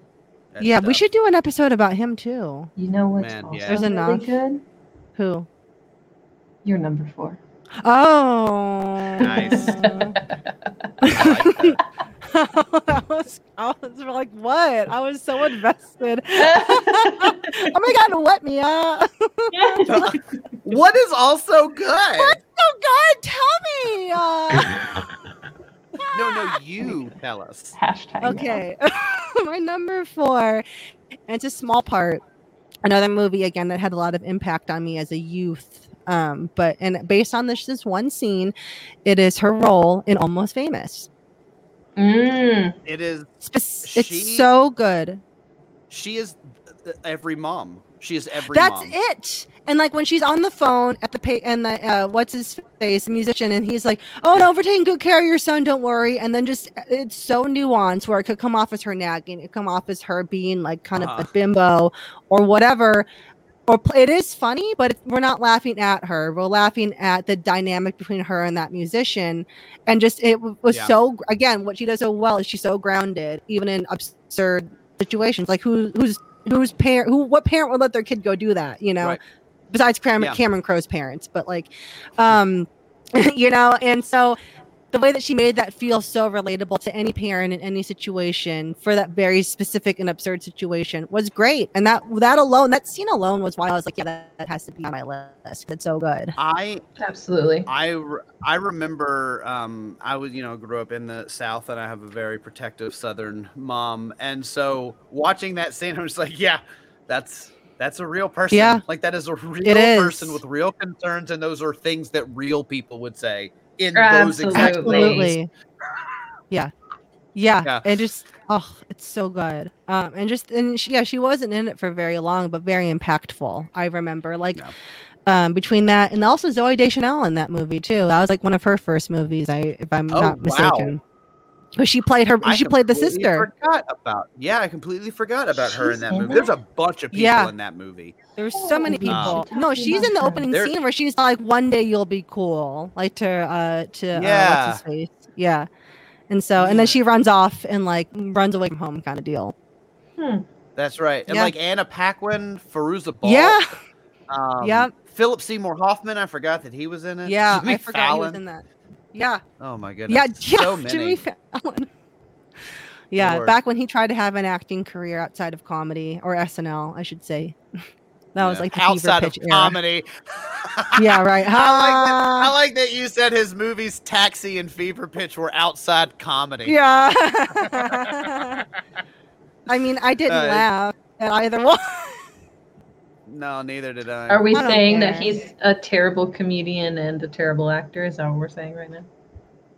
at Yeah, we should do an episode about him too. You know what's Man, also yeah. There's really enough. good? Who? You're number four. Oh, Nice. that was, I was like, what? I was so invested. oh my god, what me up? What is also good? oh god, tell me. Uh, No, no, you tell us. Hashtag. no. okay, my number four. And it's a small part. Another movie again that had a lot of impact on me as a youth. Um, but and based on this this one scene, it is her role in Almost Famous. Mm. It is. She- it's so good. She is every mom. She is every That's mom. it. And like when she's on the phone at the pay and the uh, what's his face musician, and he's like, "Oh no, we're taking good care of your son. Don't worry." And then just it's so nuanced where it could come off as her nagging, it could come off as her being like kind of Uh-huh. a bimbo or whatever. Or it is funny, but we're not laughing at her. We're laughing at the dynamic between her and that musician, and just it was Yeah. so again what she does so well is she's so grounded even in absurd situations. Like who who's whose parent who what parent would let their kid go do that? You know, Right. besides Cameron, Yeah. Cameron Crowe's parents, but like, um, you know, and so the way that she made that feel so relatable to any parent in any situation for that very specific and absurd situation was great. And that that alone, that scene alone was why I was like, yeah, that, that has to be on my list. It's so good. I Absolutely. I re- I remember um, I was you know grew up in the South and I have a very protective Southern mom, and so watching that scene, I'm just like, yeah, that's that's a real person. Yeah. like that is a real It person is. with real concerns, and those are things that real people would say in those exact Absolutely. ways. Absolutely. Yeah. Yeah. Yeah. And just oh, it's so good. Um and just and she, yeah, she wasn't in it for very long, but very impactful. I remember like Yeah. um between that and also Zooey Deschanel in that movie too. That was like one of her first movies, I if I'm Oh, not wow. mistaken. But she played her I she played the sister. Forgot about yeah, I completely forgot about her in that in movie. There's a bunch of people Yeah. in that movie. There's so many Oh, people. should no, she's in the opening There- scene where she's like, "One day you'll be cool," like to uh to uh, Yeah. what's his face, yeah. And so, and then she runs off and like runs away from home, kind of deal. That's right. And Yeah. like Anna Paquin, Fairuza Balk. Yeah, Um, Yep. Philip Seymour Hoffman. I forgot that he was in it. yeah. Jimmy I forgot he was in that. Yeah, Oh my yeah, goodness. yeah. So many. Jimmy Fallon. Yeah, Lord. back when he tried to have an acting career outside of comedy or SNL, I should say. That was like the outside fever of era. comedy. Yeah, right. I like, that, I like that you said his movies Taxi and Fever Pitch were outside comedy. Yeah. I mean, I didn't Uh, laugh at either one. No, neither did I. Are we I saying that he's a terrible comedian and a terrible actor? Is that what we're saying right now?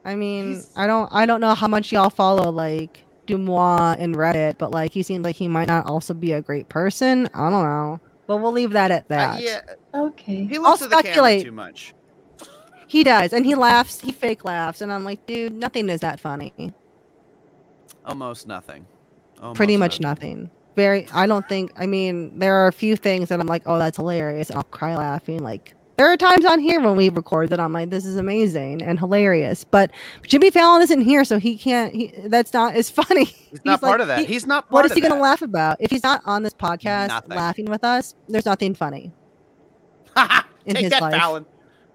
I mean, He's- I don't, I don't know how much y'all follow like DeuxMoi and Reddit, but like he seems like he might not also be a great person. I don't know, but we'll leave that at Uh, that. yeah, Okay. he I'll looks at the camera too much. He does, and he laughs. He fake laughs, and I'm like, dude, nothing is that funny. Almost nothing. Pretty Almost much nothing. Very. I don't think. I mean, there are a few things that I'm like, oh, that's hilarious, and I'll cry laughing. Like there are times on here when we record that I'm like, this is amazing and hilarious. But Jimmy Fallon isn't here, so he can't. He, that's not as funny. He's not like- part of that. he- He's not part what is of he going to laugh about if he's not on this podcast Nothing. laughing with us? There's nothing funny. in Take his that, life. Fallon.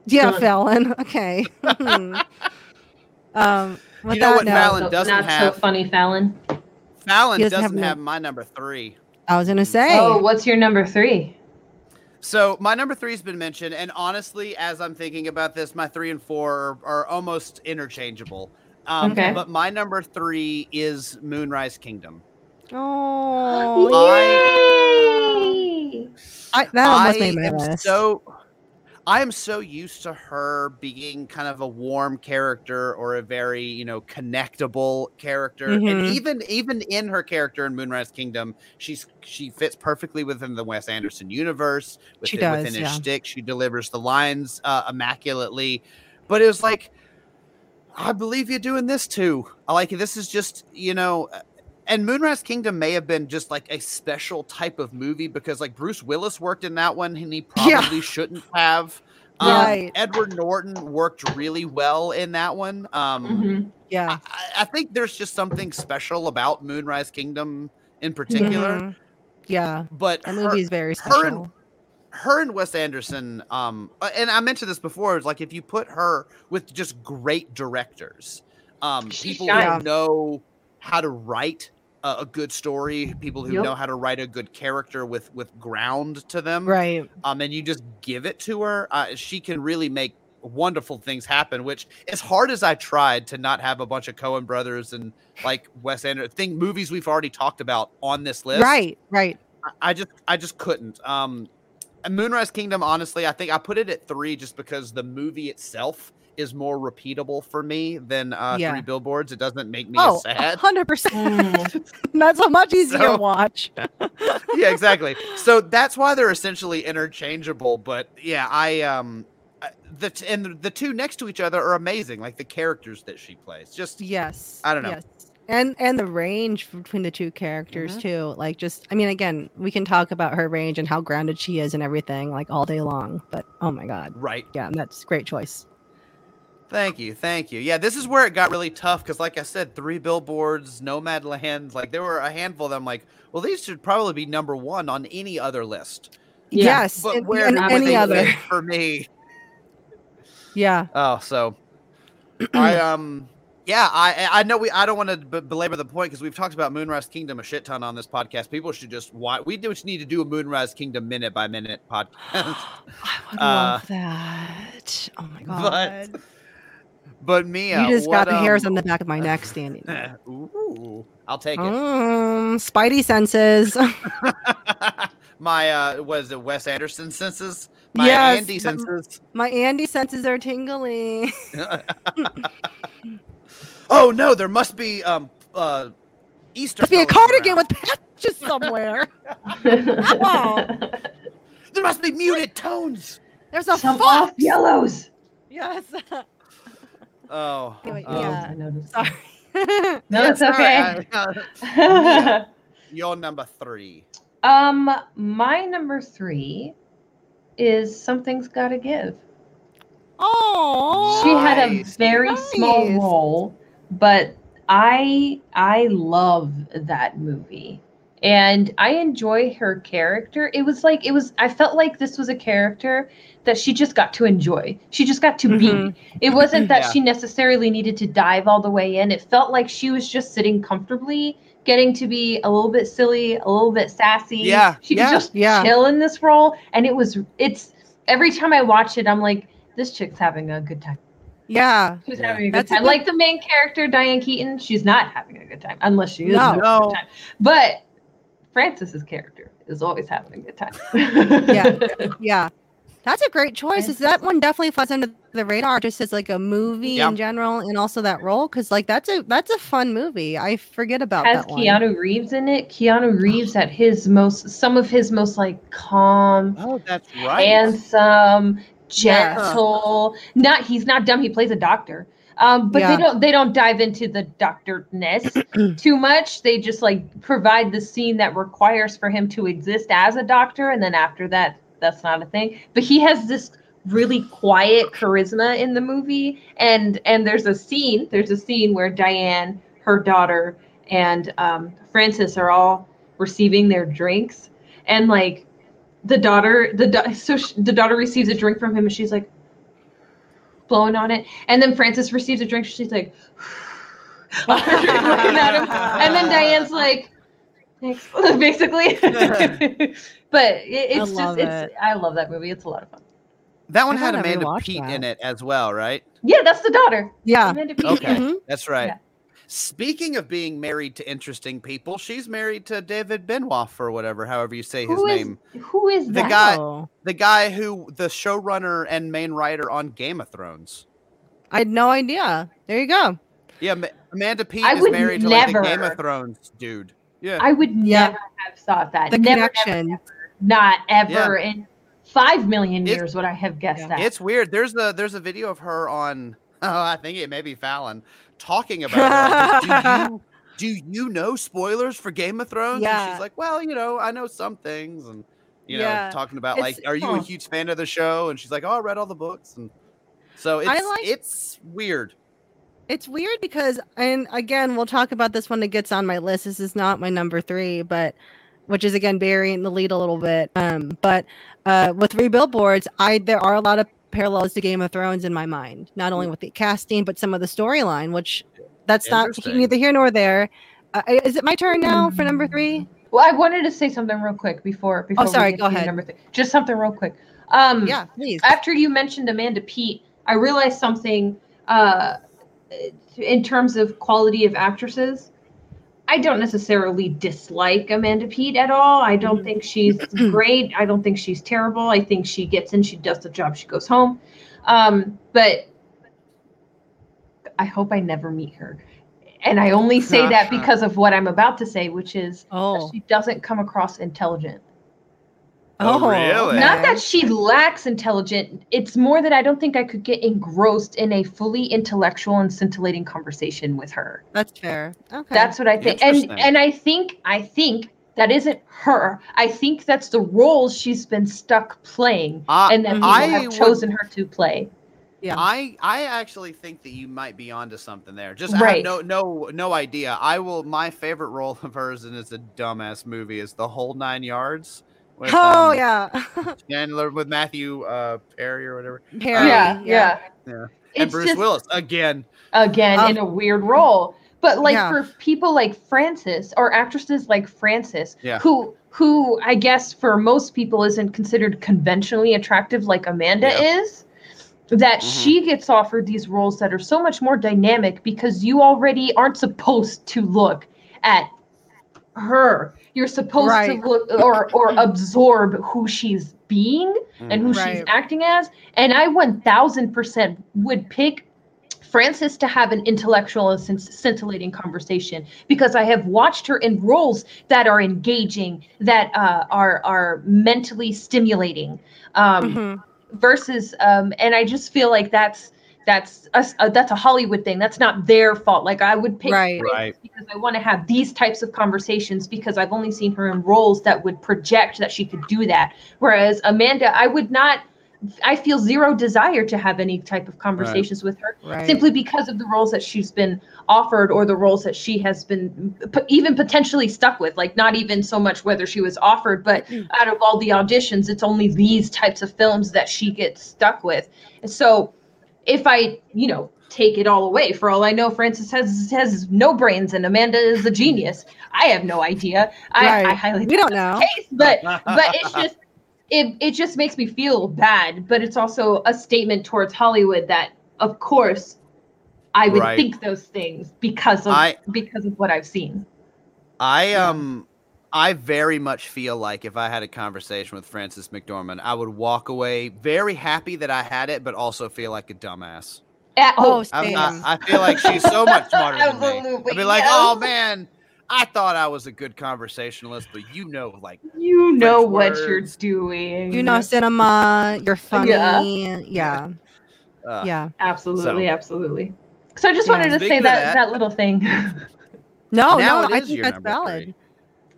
Yeah, Sure. Fallon. Okay. um, You know that what note, Fallon doesn't not have- so funny, Fallon. Fallon doesn't, doesn't have have, my number three. I was gonna say. Oh, what's your number three? So my number three has been mentioned, and honestly, as I'm thinking about this, my three and four are, are almost interchangeable. Um, Okay. But my number three is Moonrise Kingdom. Oh, Yay! I, that almost I made my am list. so I am so used to her being kind of a warm character or a very, you know, connectable character. And Mhm. even even in her character in Moonrise Kingdom, she's she fits perfectly within the Wes Anderson universe. She Within, does, within his yeah. shtick. She delivers the lines uh, immaculately. But it was like, I believe you're doing this too. I like this is just, you know, and Moonrise Kingdom may have been just like a special type of movie because like Bruce Willis worked in that one and he Yeah. probably shouldn't have. Um, Right. Edward Norton worked really well in that one. Um, Mhm. yeah. I, I think there's just something special about Moonrise Kingdom in particular. Mhm. Yeah. But That movie is very her and- special. her and Wes Anderson, um, uh, and I mentioned this before, is like if you put her with just great directors, um, She people shines. who know how to write a, a good story, people who Yep. know how to write a good character with with ground to them, Right. um, and you just give it to her, uh, she can really make wonderful things happen. Which, as hard as I tried to not have a bunch of Coen brothers and like Wes Anderson, thing movies we've already talked about on this list, Right. Right. I- I just I just couldn't. Um Moonrise Kingdom, honestly, I think I put it at three just because the movie itself is more repeatable for me than uh Yeah. three billboards. It doesn't make me Oh, sad. 100%. Mm. That's a much easier So- watch. yeah, exactly. So that's why they're essentially interchangeable. But yeah, I um I- the t- and the- the two next to each other are amazing. Like the characters that she plays, just Yes. I don't know. Yes. And and the range between the two characters Mhm. too. Like just I mean again, we can talk about her range and how grounded she is and everything like all day long, but oh my god. right. Yeah, that's great choice. Thank you, thank you. Yeah, this is where it got really tough because, like I said, three billboards, Nomadland, like there were a handful of them. Like, well, these should probably be number one on any other list. Yeah, yes. But and, where and do any other. for me? Yeah. Oh, so I um yeah, I I know we I don't want to b- belabor the point because we've talked about Moonrise Kingdom a shit ton on this podcast. People should just watch. We just need to do a Moonrise Kingdom minute by minute podcast. I would Uh, love that. Oh my god. but but Mia, you just what, got the hairs um, on the back of my neck standing. Ooh, I'll take it. Um, spidey senses. My uh, was it Wes Anderson senses? My Yes, Andy senses. my Andy senses are tingling. oh no, there must be um uh Easter. Must be a cardigan around. with patches somewhere. There must be muted tones. There's a Some fox. off yellows. Yes. Oh, Anyway, um, yeah. I noticed. Sorry. No, it's okay. I- uh, You're number three. um, my number three is something's gotta give. Oh. She had a Nice. very small role, but I I love that movie. And I enjoy her character. It was like it was I felt like this was a character that she just got to enjoy. She just got to Mhm. be. It wasn't that Yeah. she necessarily needed to dive all the way in. It felt like she was just sitting comfortably, getting to be a little bit silly, a little bit sassy. Yeah, She yeah, just yeah. chill in this role. And it was it's every time I watch it, I'm like, this chick's having a good time. Yeah. She's having a good That's a time. good- like the main character, Diane Keaton, she's not having a good time unless she is. No. No. But Frances's character is always having a good time. Yeah. Yeah. That's a great choice. Is that one definitely flies under the radar just as like a movie Yeah. in general and also that role? Because like that's a that's a fun movie. I forget about Has that one. Has Keanu Reeves in it. Keanu Reeves at his most, some of his most like calm, Oh, that's right. handsome, Yeah. gentle. Not he's not dumb. He plays a doctor. Um, but Yeah. they don't they don't dive into the doctorness too much. They just like provide the scene that requires for him to exist as a doctor, and then after that, that's not a thing. But he has this really quiet charisma in the movie, and and there's a scene there's a scene where Diane, her daughter, and um, Frances are all receiving their drinks, and like the daughter the so sh- the daughter receives a drink from him, and she's like blowing on it, and then Frances receives a drink, she's like. And then Diane's like, basically. but it, it's love just, it's, it. I love that movie. It's a lot of fun. that one I had Amanda rewatch Pete that. in it as well, right? Yeah, that's the daughter. Yeah. Amanda Peet, Okay. yeah. Mhm. That's right. Yeah. Speaking of being married to interesting people, she's married to David Benoit or whatever, however you say his Who is name. who is The that? guy- Oh. The guy who the showrunner and main writer on Game of Thrones. I had no idea. There you go. Yeah, Ma- Amanda Peet I is would married to like the Game of Thrones dude. Yeah. I would Yeah. never have thought that. The never, never, connection. never. not ever in five million It- years would I have guessed Yeah. that. It's weird. There's a there's a video of her on oh, I think it may be Fallon talking about it. Like, do you do you know spoilers for Game of Thrones? And Yeah. she's like, Well, you know, I know some things and you know, Yeah. talking about It's- like, are you a huge fan of the show? And she's like, Oh, I read all the books and so it's like- it's weird. It's weird because, and again, we'll talk about this when it gets on my list. This is not my number three, but which is again burying the lead a little bit. Um, but uh, with three billboards, I there are a lot of parallels to Game of Thrones in my mind, not only with the casting but some of the storyline, which that's not neither here nor there. Uh, is it my turn now for number three? well, I wanted to say something real quick before before we sorry, get go to ahead. Number three. Just something real quick. Um, Yeah, please. after you mentioned Amanda Peet, I realized something uh, in terms of quality of actresses. I don't necessarily dislike Amanda Peet at all. I don't Mhm. think she's great. I don't think she's terrible. I think she gets in, she does the job, she goes home. Um, but I hope I never meet her. And I only say that because of what I'm about to say, which is Oh, she doesn't come across intelligent. Oh, oh, really? Not that she lacks intelligent. It's more that I don't think I could get engrossed in a fully intellectual and scintillating conversation with her. that's fair. Okay, That's what I think. And and I think I think that isn't her. I think that's the role she's been stuck playing I, and that people I have would- chosen her to play. Yeah. I I actually think that you might be onto something there. Just I Right. have no no no idea. I will. My favorite role of hers, and it's a dumbass movie, is The Whole Nine Yards. With, oh um, yeah, Chandler with Matthew uh, Perry or whatever. Perry. yeah, yeah. and it's Bruce just Willis again. again Um, in a weird role. But like Yeah. for people like Frances or actresses like Frances, Yeah. who who I guess for most people isn't considered conventionally attractive like Amanda Yeah. is, that Mhm. she gets offered these roles that are so much more dynamic because you already aren't supposed to look at her. You're supposed Right. to look or or absorb who she's being and who she's acting as. And I 1000% would pick Frances to have an intellectual and scint- scintillating conversation because I have watched her in roles that are engaging, that uh, are are mentally stimulating, um, Mhm. versus, um, and I just feel like that's that's a, a- that's a Hollywood thing. That's not their fault. Like I would pick Right. Right. because I want to have these types of conversations because I've only seen her in roles that would project that she could do that. Whereas Amanda, I would not. I feel zero desire to have any type of conversations with her Right. simply because of the roles that she's been offered or the roles that she has been p- even potentially stuck with like not even so much whether she was offered but mm. out of all the auditions it's only these types of films that she gets stuck with and so if i you know take it all away for all i know Frances has has no brains and amanda is a genius i have no idea i, I highly We don't know. case, but but it's just it it just makes me feel bad, but it's also a statement towards Hollywood that of course I would Right. think those things because of I- because of what I've seen. I um I very much feel like if I had a conversation with Frances McDormand, I would walk away very happy that I had it, but also feel like a dumbass. Uh, Oh, I'm not, I feel like she's so much smarter than me. I'd be like, yes. oh man, I thought I was a good conversationalist, but you know, like you know French what words. you're doing. You know cinema. You're funny. Yeah. Yeah. uh, Yeah. absolutely, So- absolutely. So I just Yeah. wanted to Speaking say that, that- that little thing. No, Now no, I think that's valid. three.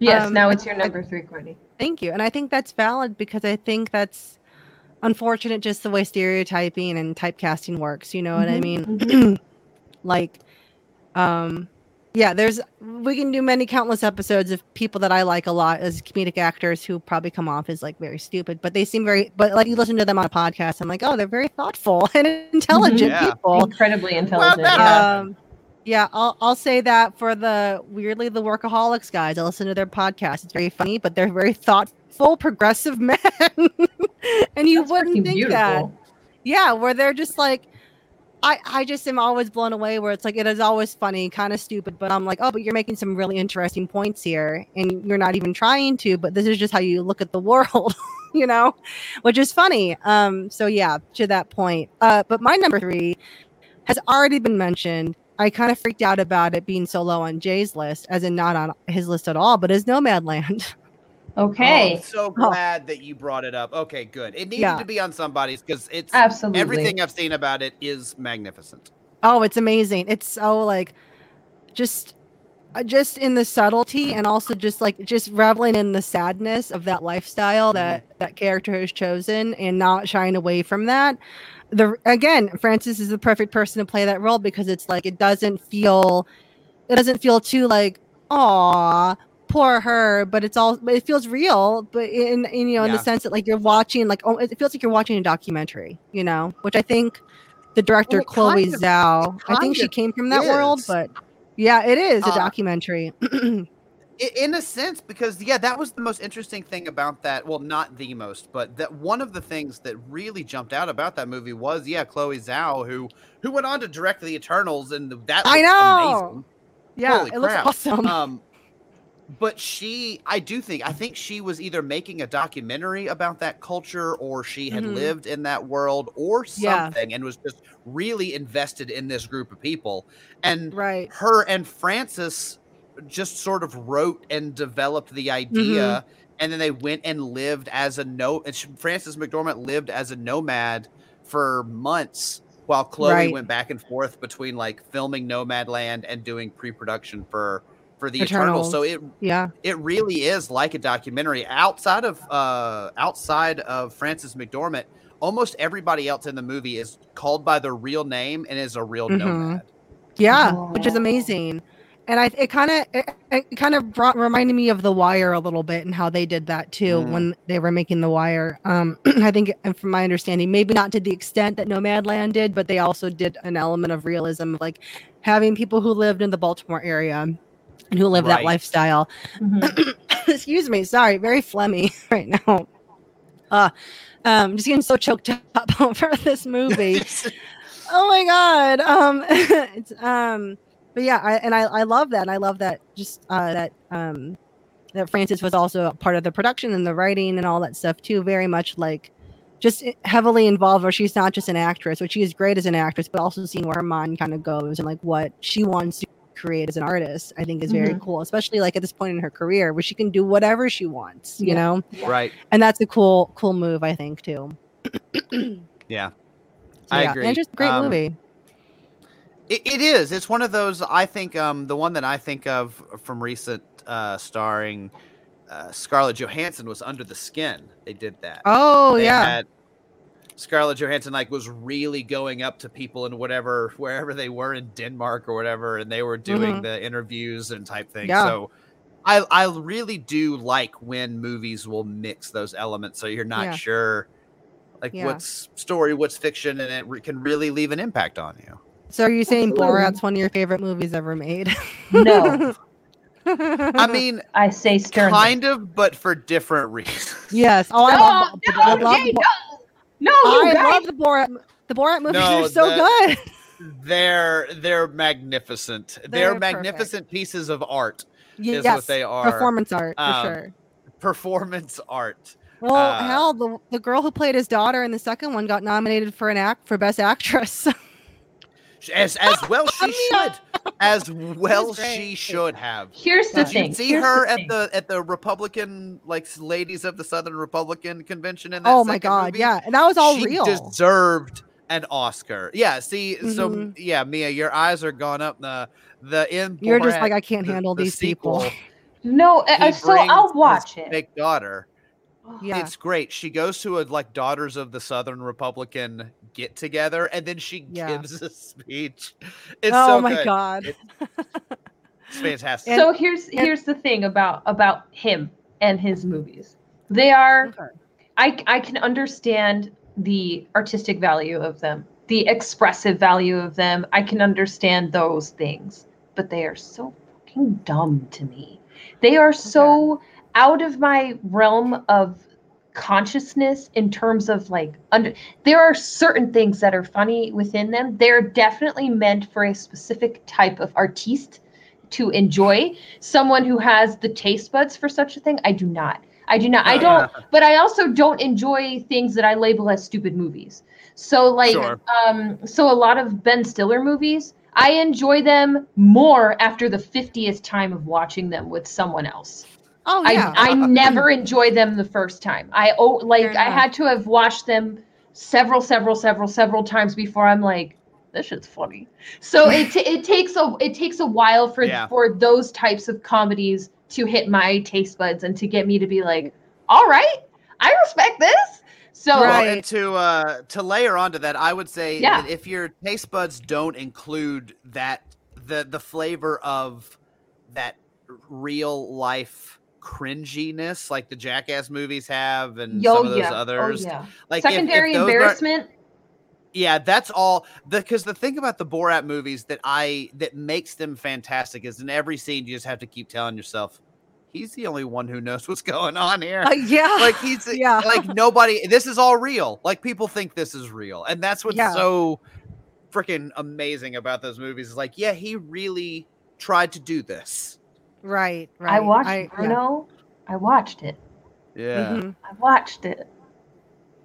Yes, Um, now it's your I- number three, Courtney. Thank you. And I think that's valid because I think that's unfortunate just the way stereotyping and typecasting works. You know what I Mhm, mean? like, um, yeah, there's, we can do many countless episodes of people that I like a lot as comedic actors who probably come off as like very stupid, but they seem very, but like you listen to them on a podcast, I'm like, oh, they're very thoughtful and intelligent Yeah. people. Incredibly intelligent. that yeah. Um, yeah, I'll I'll say that for the weirdly the workaholics guys. I listen to their podcast. It's very funny, but they're very thoughtful, progressive men, and you That's wouldn't think that. Yeah, where they're just like, I I just am always blown away. Where it's like it is always funny, kind of stupid, but I'm like, oh, but you're making some really interesting points here, and you're not even trying to. But this is just how you look at the world, you know, which is funny. Um, so yeah, to that point. Uh, but my number three has already been mentioned. I kind of freaked out about it being so low on Jay's list, as in not on his list at all, but is Nomadland. Oh, Okay. I'm so oh. glad that you brought it up. Okay, good. It needed Yeah. to be on somebody's because it's Absolutely. everything I've seen about it is magnificent. Oh, it's amazing. It's so like just Uh, just in the subtlety and also just like just reveling in the sadness of that lifestyle that that character has chosen and not shying away from that. The again, Frances is the perfect person to play that role because it's like it doesn't feel it doesn't feel too like aw poor her but it's all but it feels real but in, in you know in the sense that like you're watching like oh it feels like you're watching a documentary you know which i think the director Well, chloe of- zhao i think she came from that world but yeah it is a Uh, documentary in a sense because yeah that was the most interesting thing about that well not the most but that one of the things that really jumped out about that movie was yeah chloe zhao who who went on to direct the eternals and that I know! amazing. yeah Holy it looks awesome um but she i do think i think she was either making a documentary about that culture or she had Mhm. lived in that world or Yeah. something and was just really invested in this group of people and right her and Frances just sort of wrote and developed the idea, and then they went and lived as a no. And she, Frances McDormand lived as a nomad for months while Chloe Right. went back and forth between like filming Nomadland and doing pre-production for for the Eternal. So it yeah it really is like a documentary outside of uh outside of Frances McDormand. Almost everybody else in the movie is called by their real name and is a real Mhm. nomad. yeah which is amazing and I it kind of it, it kind of brought reminded me of The Wire a little bit and how they did that too Mm. when they were making The Wire. Um, I think, and from my understanding, maybe not to the extent that Nomadland did, but they also did an element of realism, like having people who lived in the Baltimore area and who live Right. that lifestyle. Mhm. Excuse me, sorry, very phlegmy right now. Uh, um, just getting so choked up over this movie oh my god um it's um but yeah I, and I, I love that and i love that just uh that um that frances was also a part of the production and the writing and all that stuff too very much like just heavily involved where she's not just an actress which she is great as an actress but also seeing where her mind kind of goes and like what she wants to create as an artist i think is very cool especially like at this point in her career where she can do whatever she wants you Yeah. know Right. and that's a cool cool move i think too Yeah. So, I yeah, agree. and just a great Um, movie It, it is. It's one of those. I think um, the one that I think of from recent uh, starring uh, Scarlett Johansson was Under the Skin. They did that. oh They yeah had- Scarlett Johansson like was really going up to people in whatever wherever they were in Denmark or whatever, and they were doing Mhm. the interviews and type thing. Yeah. So I I really do like when movies will mix those elements, so you're not Yeah. sure like Yeah. what's story, what's fiction, and it re- can really leave an impact on you. So are you saying Absolutely. Borat's one of your favorite movies ever made? No. I mean, I say sternly. kind of, but for different reasons. yes. Oh, I no, love. no, I love, no, no, I guys. love the Borat. The Borat movies No, are so the- good. They're they're magnificent. They're, They're perfect. magnificent pieces of art, yes, what they are. Performance art for Um, sure. performance art. Well, uh, hell, the the girl who played his daughter in the second one got nominated for an act for best actress. As as well she should. As well she should have. Here's the Did you thing. see Here's her the at thing. the at the Republican like ladies of the Southern Republican convention in that oh my god, movie? yeah, and that was all she real. deserved an Oscar. Yeah, see, so Mhm. yeah, Mia, your eyes are gone up. The the in You're just like I can't the- handle the these people. No, uh, so I'll watch it. Fake daughter. Yeah, It's great. She goes to a like Daughters of the Southern Republican get together, and then she Yeah. gives a speech. It's oh so my good. god. It- It's fantastic. so here's here's the thing about about him and his movies. They are Okay. I I can understand the artistic value of them, the expressive value of them. I can understand those things, but they are so fucking dumb to me. They are so out of my realm of consciousness in terms of like under there are certain things that are funny within them. They're definitely meant for a specific type of artiste to enjoy. Someone who has the taste buds for such a thing, I do not. I do not. I don't but I also don't enjoy things that I label as stupid movies. So like Sure. um so a lot of Ben Stiller movies, I enjoy them more after the 50th time of watching them with someone else. Oh yeah. I I never enjoy them the first time. I oh like I had to have watched them several several several several times before I'm like this shit's funny. So it t- it takes a it takes a while for Yeah. for those types of comedies to hit my taste buds and to get me to be like, all right, I respect this. So Well, Right. and to uh to layer onto that, I would say Yeah. that if your taste buds don't include that the the flavor of that real life cringiness like the Jackass movies have and yo some of those yeah, others. oh yeah. Like if- if Secondary aren't- embarrassment. yeah, that's all. Because the thing about the Borat movies that I that makes them fantastic is in every scene you just have to keep telling yourself, he's the only one who knows what's going on here. Uh, yeah. like he's Yeah. like nobody this is all real like people think this is real and that's what's Yeah. so freaking amazing about those movies is like yeah he really tried to do this right. Right. I watched I, Bruno. I watched it. yeah Mhm. I watched it.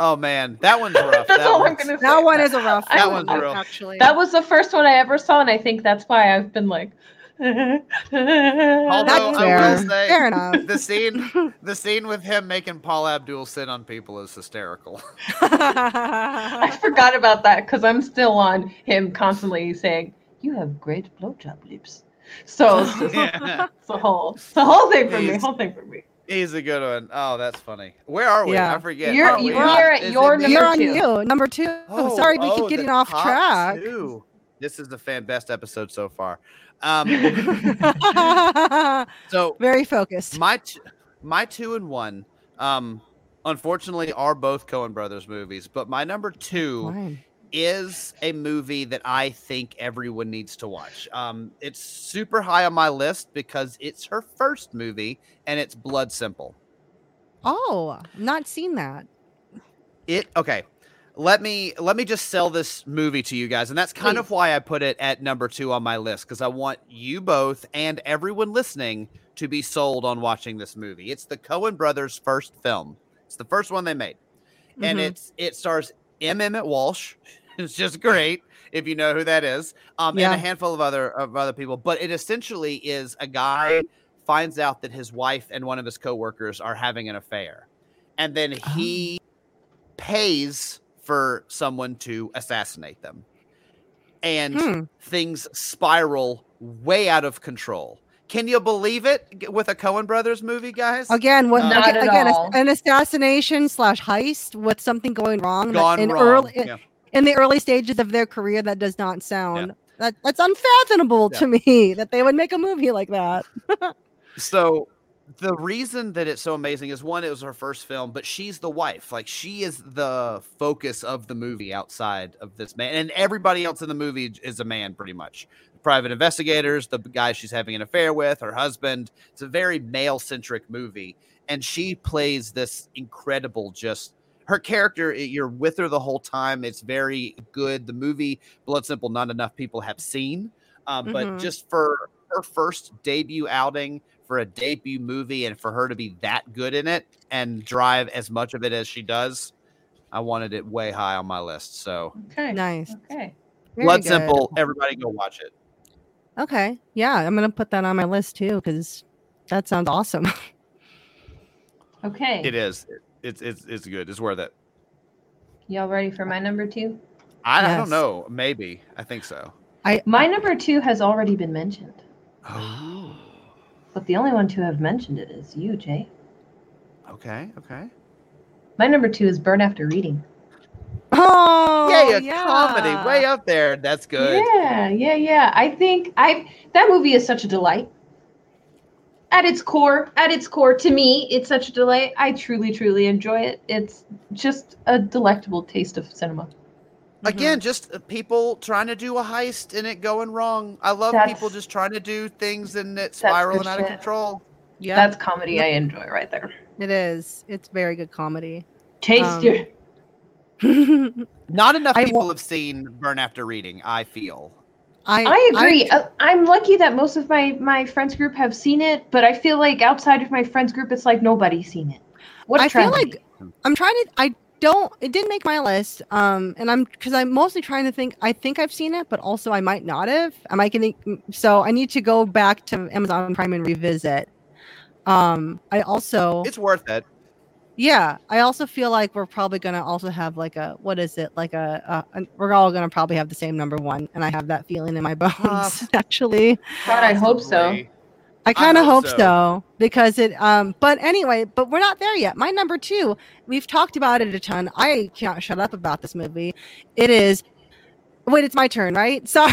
oh man that one's rough That's that all I'm gonna say. That one is a rough. That one's one, rough. Actually. That was the first one I ever saw, and I think that's why I've been like. although That's i fair. will say Fair enough. the scene the scene with him making paula abdul sit on people is hysterical I forgot about that because I'm still on him constantly saying, "You have great blowjob lips." So it's yeah it's the whole it's the whole thing for me. He's- Whole thing for me. he's a good one. Oh, that's funny where are we Yeah. i forget You're- Are we you're on- at your number You're on two. you. Number two. Oh, Sorry, we oh, keep getting off track. two. This is the fan best episode so far. Um, so Very focused. my t- my two and one, um, unfortunately, are both Coen Brothers movies. But my number two Fine. Is a movie that I think everyone needs to watch. Um, it's super high on my list because it's her first movie, and it's Blood Simple. Oh, not seen that. It okay. Let me let me just sell this movie to you guys, and that's kind of why I put it at number two on my list because I want you both and everyone listening to be sold on watching this movie. It's the Coen Brothers' first film. It's the first one they made, and Mhm. it's it stars M. Emmett Walsh. It's just great if you know who that is, um, Yeah. and a handful of other of other people. But it essentially is a guy finds out that his wife and one of his coworkers are having an affair, and then he pays for someone to assassinate them. And Hmm. things spiral way out of control. Can you believe it with a Coen Brothers movie, guys? Again, what Not again, again, an assassination slash heist with something going wrong. that Gone in wrong. early Yeah. in the early stages of their career. That does not sound that that's unfathomable to me that they would make a movie like that. So the reason that it's so amazing is one, it was her first film, but she's the wife. Like she is the focus of the movie outside of this man, and everybody else in the movie is a man, pretty much. Private investigators, the guy she's having an affair with, her husband. It's a very male centric movie, and she plays this incredible just. Her character, you're with her the whole time. It's very good. The movie Blood Simple, not enough people have seen, um, but Mhm. just for her first debut outing, for a debut movie and for her to be that good in it and drive as much of it as she does, I wanted it way high on my list. So Okay. Nice. Okay. Very Blood good. Simple, everybody go watch it. Okay, yeah, I'm gonna put that on my list too because that sounds awesome. Okay. It is. It's it's it's good. It's worth it. Y'all ready for my number two? I, I don't know. Maybe. I think so. I my number two has already been mentioned, Oh. But the only one to have mentioned it is you, Jay. Okay. Okay. My number two is Burn After Reading. oh, yeah, a yeah. comedy way up there. That's good. Yeah, yeah, yeah. I think I that movie is such a delight. At its core, at its core, to me, it's such a delight. I truly, truly enjoy it. It's just a delectable taste of cinema. Mm-hmm. Again, just uh, people trying to do a heist and it going wrong. I love people just trying to do things and it spiraling out of control. Yeah, That's comedy I enjoy right there. it is. It's very good comedy. Taste Um, your Not enough people wa- have seen Burn After Reading, I feel. I I agree. I, I'm lucky that most of my my friends group have seen it, but I feel like outside of my friends group, it's like nobody's seen it. What a I feel like I'm trying to. I don't. It didn't make my list. Um, and I'm because I'm mostly trying to think. I think I've seen it, but also I might not have. Am I gonna? So I need to go back to Amazon Prime and revisit. Um, I also It's worth it. yeah. I also feel like we're probably gonna also have like a what is it like a, a, a we're all gonna probably have the same number one, and I have that feeling in my bones Tough. actually. God, I hope so. Possibly. I kind of hope hope, so. so. because it um but anyway, but we're not there yet. My number 2, we've talked about it a ton. I can't shut up about this movie. It is Wait, it's my turn, right? Sorry.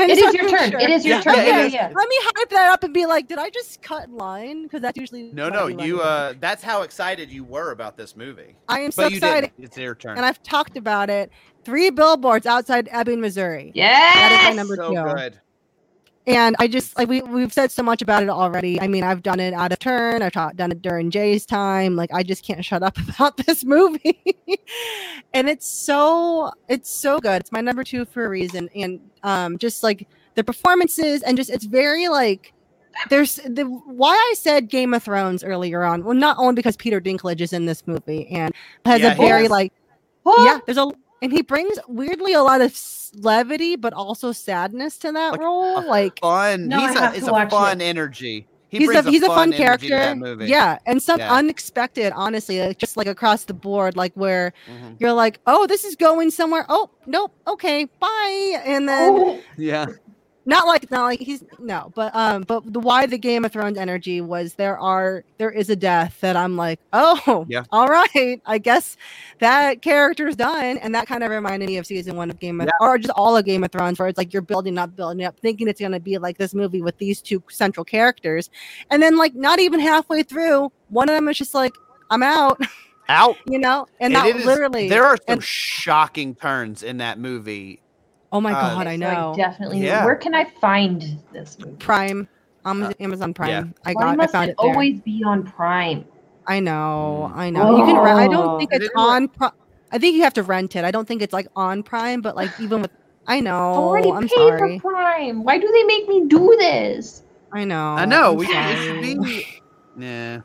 I It just your turn. sure. It is your Yeah, turn. yeah, Yeah, yeah. Let me hype that up and be like, did I just cut in line? Because that's usually No, no, you uh that's how excited you were about this movie. I am so But you excited, didn't. It's your turn. and I've talked about it. Three billboards outside Ebbing, Missouri. Yes. That is my number so two. good. And I just like we we've said so much about it already. I mean, I've done it out of turn. I've ta- done it during Jay's time. Like I just can't shut up about this movie. and it's so it's so good. It's my number two for a reason. And um, just like the performances and just it's very like there's the why I said Game of Thrones earlier on. Well, not only because Peter Dinklage is in this movie and has Yeah, a very is. like yeah, there's a and he brings weirdly a lot of levity, but also sadness to that Like, role. a Like Fun. No, he's a it's a fun it. energy. He he's a brings he's a fun energy to character. that movie. Yeah, and some Yeah. unexpected, honestly, like, just like across the board, like where Mhm. you're like, oh, this is going somewhere. Oh, nope, okay, bye. And then Oh, Yeah. Not like not like he's no, but um, but the why the Game of Thrones energy was there are there is a death that I'm like, oh, Yeah. all right, I guess that character's done, and that kind of reminded me of season one of Game of Thrones or just all of Game of Thrones, where it's like you're building up, building up, thinking it's gonna be like this movie with these two central characters, and then like not even halfway through, one of them is just like, I'm out, Out. you know, and, And that literally there are some and- shocking turns in that movie. Oh my uh, god, I So know. definitely. Yeah. Where can I find this movie? Prime, um, Amazon Prime. I Why got, I must found it it there. always be on Prime? I know, I know. You can. Re- I don't think it's it on- on. Pri- I think you have to rent it. I don't think it's like on Prime, but like even with. I know. already Oh, I'm paid sorry. for Prime. Why do they make me do this? I know. I know. I'm We, should sorry. be. Yeah.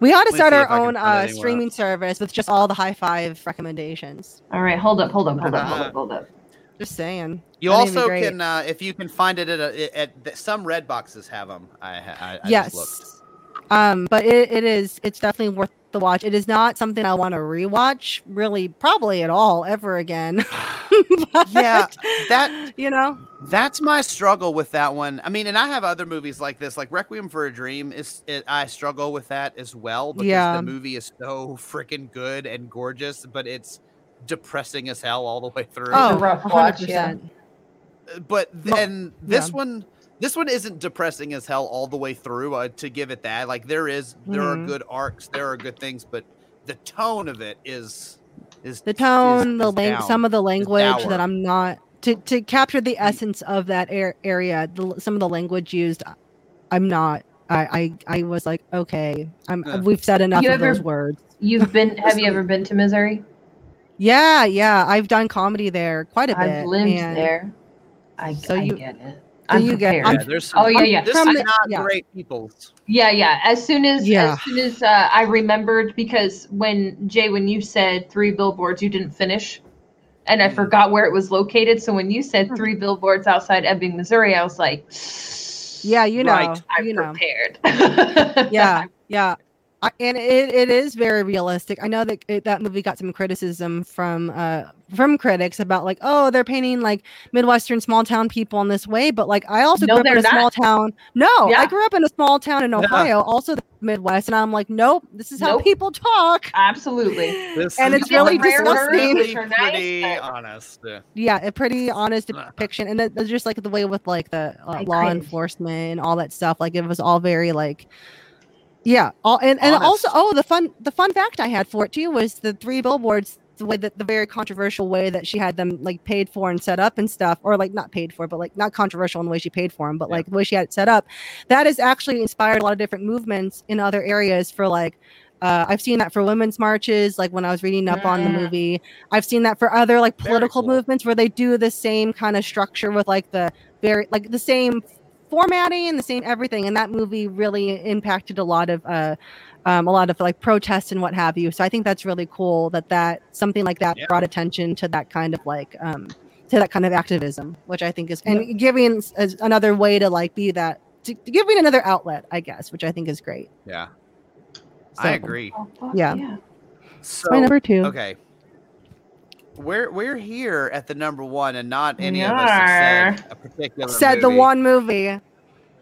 We ought to Let me start our if I can own uh, anywhere streaming service with just all the high five recommendations. All right, hold up, hold up, hold up, hold Uh-huh. up, hold up. Just saying. You it'd also can, uh, if you can find it at, a, at the, some red boxes have them. I, I, I yes. Um, but it, it is. It's definitely worth the watch. It is not something I want to rewatch, really, probably at all, ever again. Yeah, that you know. that's my struggle with that one. I mean, and I have other movies like this, like Requiem for a Dream. Is it, I struggle with that as well because Yeah. the movie is so freaking good and gorgeous, but it's depressing as hell all the way through. Oh, rough 100%. watch, yeah. but then this yeah. one this one isn't depressing as hell all the way through uh, to give it that like there is there are Mhm. good arcs there are good things but the tone of it is is the tone, is- the is lang- down. some of the language that I'm not to to capture the essence of that air, area. The, some of the language used, I'm not. I I, I was like, okay, I'm. Yeah. We've said enough You of ever- those words. You've been? Have you ever been to Missouri? Yeah, yeah, I've done comedy there quite a bit. I've lived and there. I, So I you- get it. so I'm you get- prepared. I'm- yeah, there's some, Oh yeah, yeah. this From is the- not yeah. great people Yeah, yeah. As soon as Yeah. as soon as uh, I remembered because when Jay, when you said three billboards, you didn't finish, and I Mhm. forgot where it was located. So when you said Hmm. three billboards outside Ebbing, Missouri, I was like, yeah, you know, Right, I'm you know. prepared. yeah, yeah. I, and it, it is very realistic. I know that it, that movie got some criticism from uh from critics about like, oh, they're painting like Midwestern small town people in this way, but like I also No, grew up in they're a small town. No, I grew up in a small town in Yeah. Ohio, also the Midwest, and I'm like, nope, this is how Nope. people talk. Absolutely. this And it's really rare words, disgusting. which are nice, pretty honest yeah. Yeah, a pretty honest depiction, and that, that's just like the way with like the uh, law cringe. enforcement and all that stuff. Like it was all very like, yeah, all and, and also oh the fun the fun fact I had for it too was the three billboards the way that the very controversial way that she had them like paid for and set up and stuff or like not paid for but like not controversial in the way she paid for them but Yeah. like the way she had it set up that has actually inspired a lot of different movements in other areas for like uh, I've seen that for women's marches, like when I was reading up on the movie. I've seen that for other like political cool. movements where they do the same kind of structure with like the very like the same formatting and the same everything. And that movie really impacted a lot of uh, um, a lot of like protests and what have you. So I think that's really cool that that something like that Yeah. brought attention to that kind of like um, to that kind of activism, which I think is and giving s- as another way to like be that to, to giving another outlet, I guess, which I think is great. yeah i So, agree Oh, Yeah. so My number two. okay we're we're here at the number one and not any of us have said a particular Said the one movie.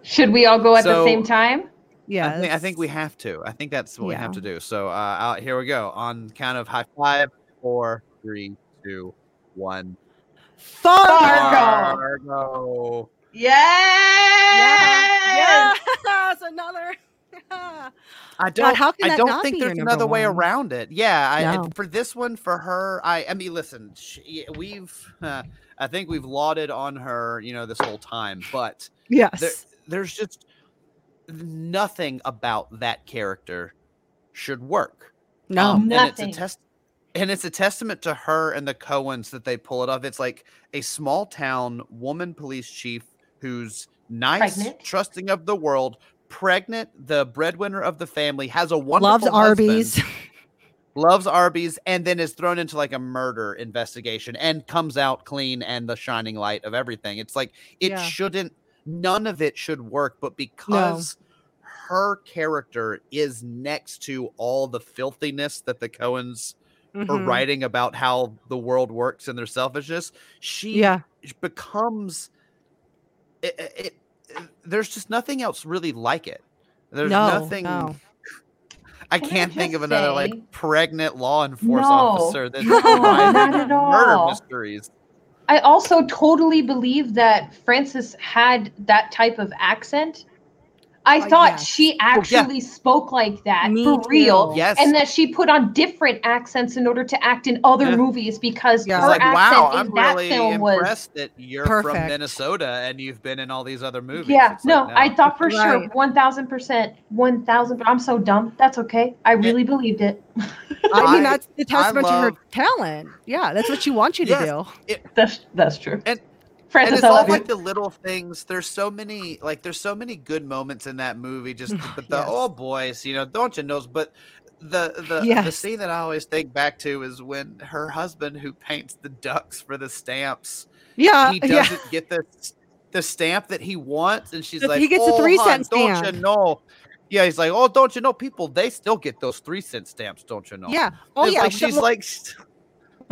Should we all go at the same time? Yeah. I think, I think we have to. I think that's what we have to do. So uh, out, here we go. On count of high five, four, three, two, one. Fargo. Fargo. Fargo. Yes! Yeah. Yes, another. I don't. how can I don't think there's another number way around it. Yeah. I, I- No. for this one, for her, I. I mean, listen. She, we've. Uh, I think we've lauded on her. You know, this whole time, but yes. there, there's just nothing about that character should work. no. Um, and it's Nothing. a test and it's a testament to her and the Coens that they pull it off. It's like a small town woman police chief who's nice, Pregnant. trusting of the world, pregnant, the breadwinner of the family, has a wonderful Loves husband, Arby's. loves Arby's, and then is thrown into like a murder investigation and comes out clean and the shining light of everything. It's like it Yeah. shouldn't none of it should work, but because her character is next to all the filthiness that the Coens are Mhm. writing about how the world works and their selfishness, she Yeah. becomes it, it- there's just nothing else really like it. There's No, nothing. no. I Can can't think of another say- like pregnant law enforcement No. officer that's No, solving not at murder all. mysteries. I also totally believe that Frances had that type of accent. I Uh, thought yes. she actually spoke like that Me for real. too. Yes. And that she put on different accents in order to act in other Yeah. movies because Yeah. It's her like, accent wow, in I'm that really film was impressed that you're from Minnesota and you've been in all these other movies. Yeah, It's like, no, I thought for sure, one thousand percent, one thousand. I'm so dumb. That's okay. I really believed it. I mean, that's the testament to her talent. Yeah, that's what she wants you to Yes. do. That's that's true. And- Frances, and it's I all you. like the little things. There's so many, like there's so many good moments in that movie. Just but the oh, Yes. oh boys, you know, don't you know? But the the the scene that I always think back to is when her husband, who paints the ducks for the stamps, Yeah, he doesn't get the the stamp that he wants, and she's He like, gets the "Oh, three cent stamp. Don't stamp." you know? Yeah, he's like, oh, don't you know? People they still get those three cent stamps, don't you know? Yeah. Oh yeah. like she's like,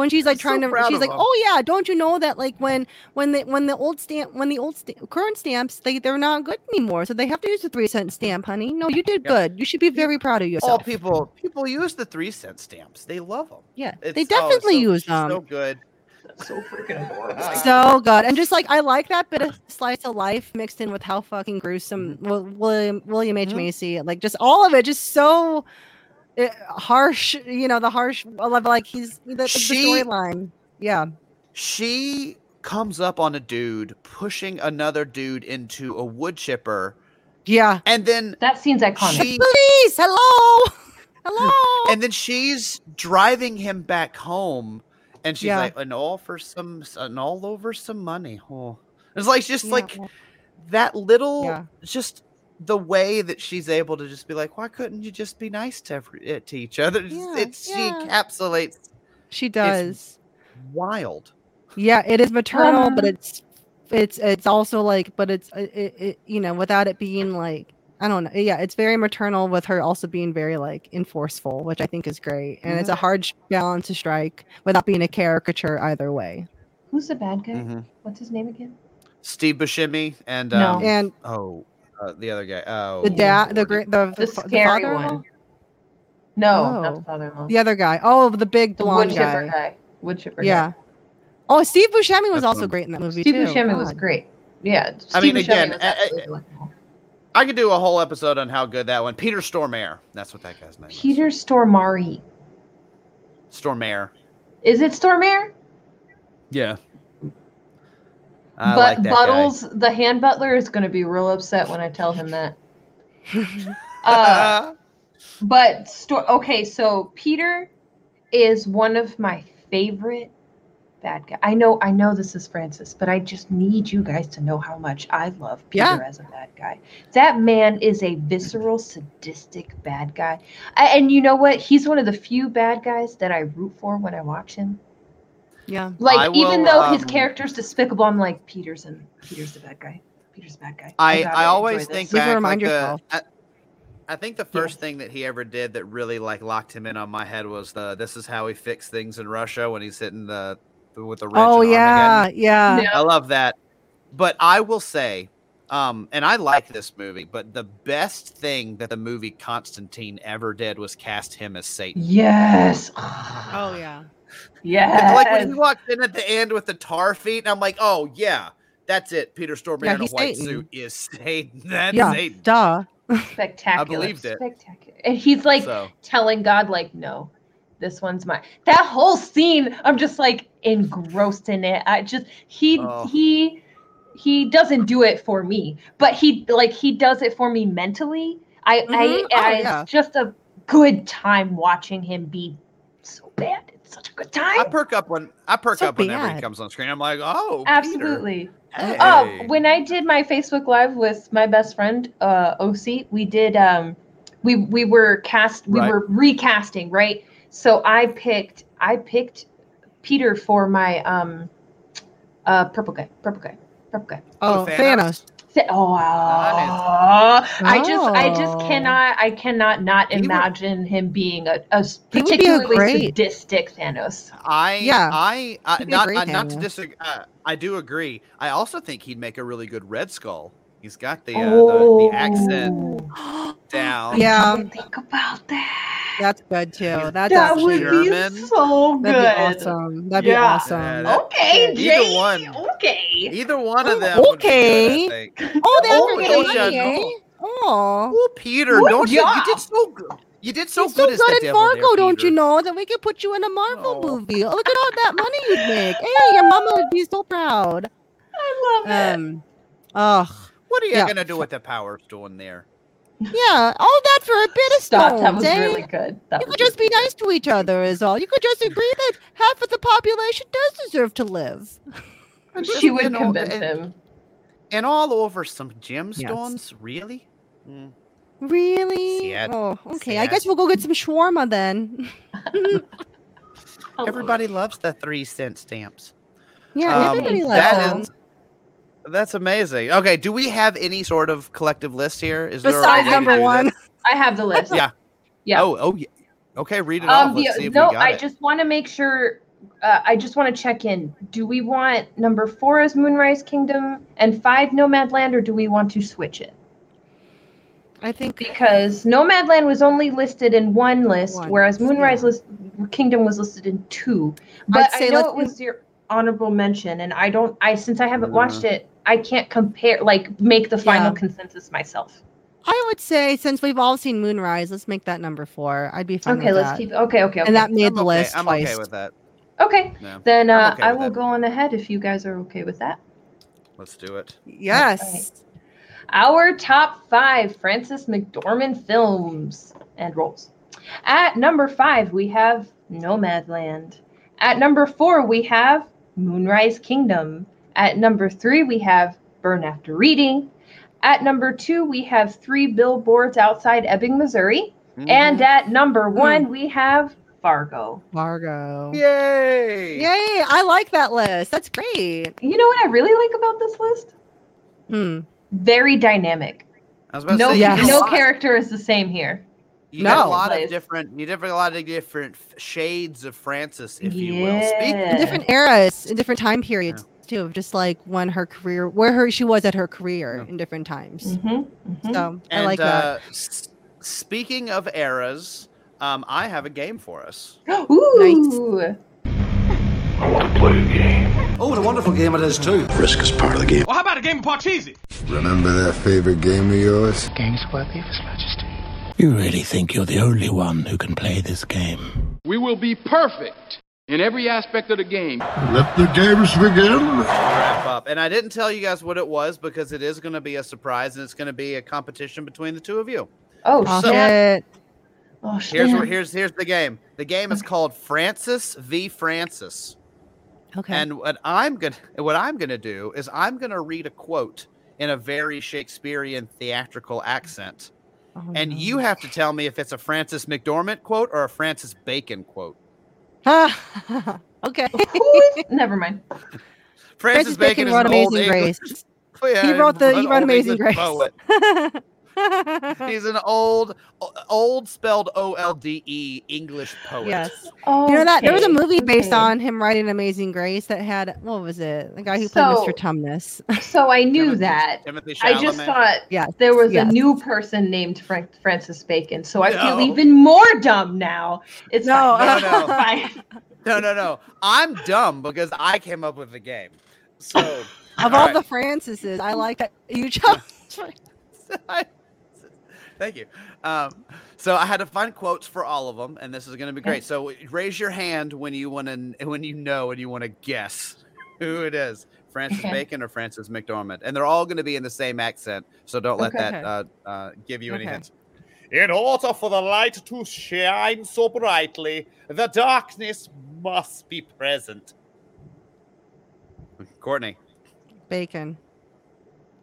when she's like so trying to she's like him. oh yeah don't you know that like when when the when the old stamp when the old sta- current stamps they they're not good anymore so they have to use the three cent stamp honey no you did Yeah. good you should be very proud of yourself all people people use the three cent stamps. They love them. yeah It's, they oh, definitely so- use them So good. So freaking adorable. so good and just like i like that bit of slice of life mixed in with how fucking gruesome william william h Mhm. macy like just all of it just so uh, harsh you know the harsh I love like he's the, the She- storyline yeah She comes up on a dude pushing another dude into a wood chipper, yeah and then That seems iconic. she police hello hello and then she's driving him back home, and she's Yeah. like, "And all for some, and all over some money." Oh, it's like just Yeah, like that little, Yeah. just the way that she's able to just be like, "Why couldn't you just be nice to every, eh, to each other?" It's- Yeah, she encapsulates she does wild. Yeah, it is maternal, but Um, it's it's it's also like, but it's it, it, it you know without it being like I don't know. Yeah, it's very maternal with her also being very like enforceful, which I think is great, and it's a hard sh- balance to strike without being a caricature either way. Who's the bad guy? Mhm. What's his name again? Steve Buscemi and No. um, And oh, uh, the other guy. Oh, the dad, the great, the The, fa- scary father-in-law? one. No, not Oh. the father-in-law. the other guy. Oh, the big the wood blonde chipper guy. guy. Wood chipper. Yeah. Oh, Steve Buscemi was That's also great in that movie Steve too. Buscemi was great. Yeah. Steve I mean, Buscemi again, was absolutely delightful. I could do a whole episode on how good that one. Peter Stormare. That's what that guy's name. is. Peter Stormare. Stormare. Is it Stormare? Yeah. I but like that guy. Buttles, the hand butler, is going to be real upset when I tell him that. uh, but sto- okay, so Peter is one of my favorite bad guy. I know, I know this is Frances, but I just need you guys to know how much I love Peter Yeah. as a bad guy. That man is a visceral, sadistic bad guy, A- and you know what? He's one of the few bad guys that I root for when I watch him. Yeah. Like I even will, though his um, character's despicable, I'm like Peter's and Peter's the bad guy. Peter's the bad guy. I, gotta I always think this. You have to back remind like the, yourself. I, I think the first thing that he ever did that really like locked him in on my head was the this is how he fixed things in Russia when he's hitting the, the with the wrench Oh yeah, yeah. Yeah. I love that. But I will say, um, and I like this movie, but the best thing that the movie Constantine ever did was cast him as Satan. Yes. Oh yeah. Yes. Like when he walked in at the end with the tar feet, and I'm like, oh yeah, that's it. Peter Stormare Yeah, in a white Satan. suit is Satan. That's Yeah. Satan. Duh. spectacular. I believed it. Spectacular. And he's like so telling God, like, no, this one's mine. That whole scene, I'm just like engrossed in it. I just he Oh. he he doesn't do it for me, but he like he does it for me mentally. I I, Mhm. Oh, I yeah. it's just a good time watching him be so bad. It's such a good time. I perk up when I perk So up whenever he bad. comes on screen. I'm like, oh, Peter. Absolutely. Hey. Oh, when I did my Facebook Live with my best friend, uh, OC, we did um, we we were cast, we Right. were recasting, right? So I picked, I picked Peter for my um, uh, purple guy, purple guy, purple guy. Oh, Thanos? Thanos. Oh, wow. I just, I just Oh. cannot, I cannot not He would- imagine him being a, a s- He would be a particularly great- sadistic Thanos. I Yeah. I, I He'd be a not uh, not to disagree. Uh, I do agree. I also think he'd make a really good Red Skull. He's got the uh, Oh. the, the accent down. Yeah. I didn't think about that. That's good too. That's that actually would German. be so good. that'd be awesome. That'd Yeah. be awesome. Yeah, that- Okay, Either one. Okay. Either one of Oh, them. would be good, okay. I think. Oh, that's Oh, okay. money, eh? Oh. Oh, Peter, Good don't you? You did so good. You did so You're good so as the good at devil Fargo, there, don't you know? That we could put you in a Marvel Oh. movie. Oh, look at all that money you'd make. Hey, your mama would be so proud. I love it. Um, ugh. What are you Yeah. gonna do with the power stone there? Yeah, all that for a bit of Stop. stones, That was eh? really good. That You could just really be nice to each other, is all. You could just agree that half of the population does deserve to live. She would You know, convince and- him. And all over some gemstones, really? Mm. Really? Sad. Oh, okay. I guess we'll go get some shawarma then. Everybody loves the three cent stamps. Yeah, Um, everybody loves that them. is- That's amazing. Okay, do we have any sort of collective list here? Is there a Besides way number one. this? I have the list. Yeah. Yeah. Oh, oh, yeah. Okay, read it Um, off. Let's the- see if no, we got I it. just want to make sure. Uh, I just want to check in. Do we want number four as Moonrise Kingdom and five Nomadland, or do we want to switch it? I think Because Nomadland was only listed in one list, One, whereas Moonrise yeah. list, Kingdom was listed in two. But I say know let's it was your honorable mention, and I don't. I since I haven't watched it, I can't compare. Like make the final Yeah. consensus myself. I would say since we've all seen Moonrise, let's make that number four. I'd be fine Okay, with let's that. keep. Okay, okay, okay. And that made I'm the okay. list I'm twice. okay with that. okay. Yeah, Then I'm uh, okay I will that. go on ahead if you guys are okay with that. let's do it. Yes. Our top five Frances McDormand films and roles. At number five, we have Nomadland. At number four, we have Moonrise Kingdom. At number three, we have Burn After Reading. At number two, we have Three Billboards Outside Ebbing, Missouri. Mm-hmm. And at number one, we have Fargo. Fargo. Yay! Yay! I like that list. That's great. You know what I really like about this list? Hmm. Very dynamic. I was about to No, say, Yes. no character is the same here. You get a No. lot Place. of different. You get a lot of different shades of Frances, if you will. Speak. Yeah. In different eras, in different time periods too, of just like when her career, where her she was at her career in different times. Mhm, mhm. So I And like that. uh, s- speaking of eras, um, I have a game for us. Ooh. I want to play a game. Oh, what a wonderful game it is, too. Risk is part of the game. Well, how about a game of Parcheesi? Remember that favorite game of yours? Games where Beavis Majesty. You really think you're the only one who can play this game? We will be perfect in every aspect of the game. Let the games begin. Wrap up. And I didn't tell you guys what it was because it is going to be a surprise and it's going to be a competition between the two of you. Oh, Oh, shit. shit. Oh, Here's shit. where, here's here's the game. The game is called Francis v Francis. Okay. And what I'm gonna what I'm gonna do is I'm gonna read a quote in a very Shakespearean theatrical accent. Oh, And no. you have to tell me if it's a Frances McDormand quote or a Francis Bacon quote. okay. Never mind. Francis, Francis Bacon is wrote an Amazing English- Grace. Oh, yeah, he wrote the he wrote Amazing Grace. poet. He's an old, old spelled O L D E English poet. yes. Oh, You know that there was a movie based okay. on him writing Amazing Grace that had what was it? The guy who played So- Mr. Tumnus. So I knew Timothy- that. Timothy I just thought Yes, there was yes. a new person named Frank Francis Bacon, so I feel even more dumb now. It's No, fine. no, no. fine. No, no, no. I'm dumb because I came up with the game. So Of all the Francises, I like that you chose. Thank you. Um, so I had to find quotes for all of them, and this is going to be great. So raise your hand when you want to, when you know, and you want to guess who it is, Francis Bacon or Frances McDormand, and they're all going to be in the same accent. So don't let Okay. that uh, uh, give you any Okay. hints. In order for the light to shine so brightly, the darkness must be present. Courtney. Bacon.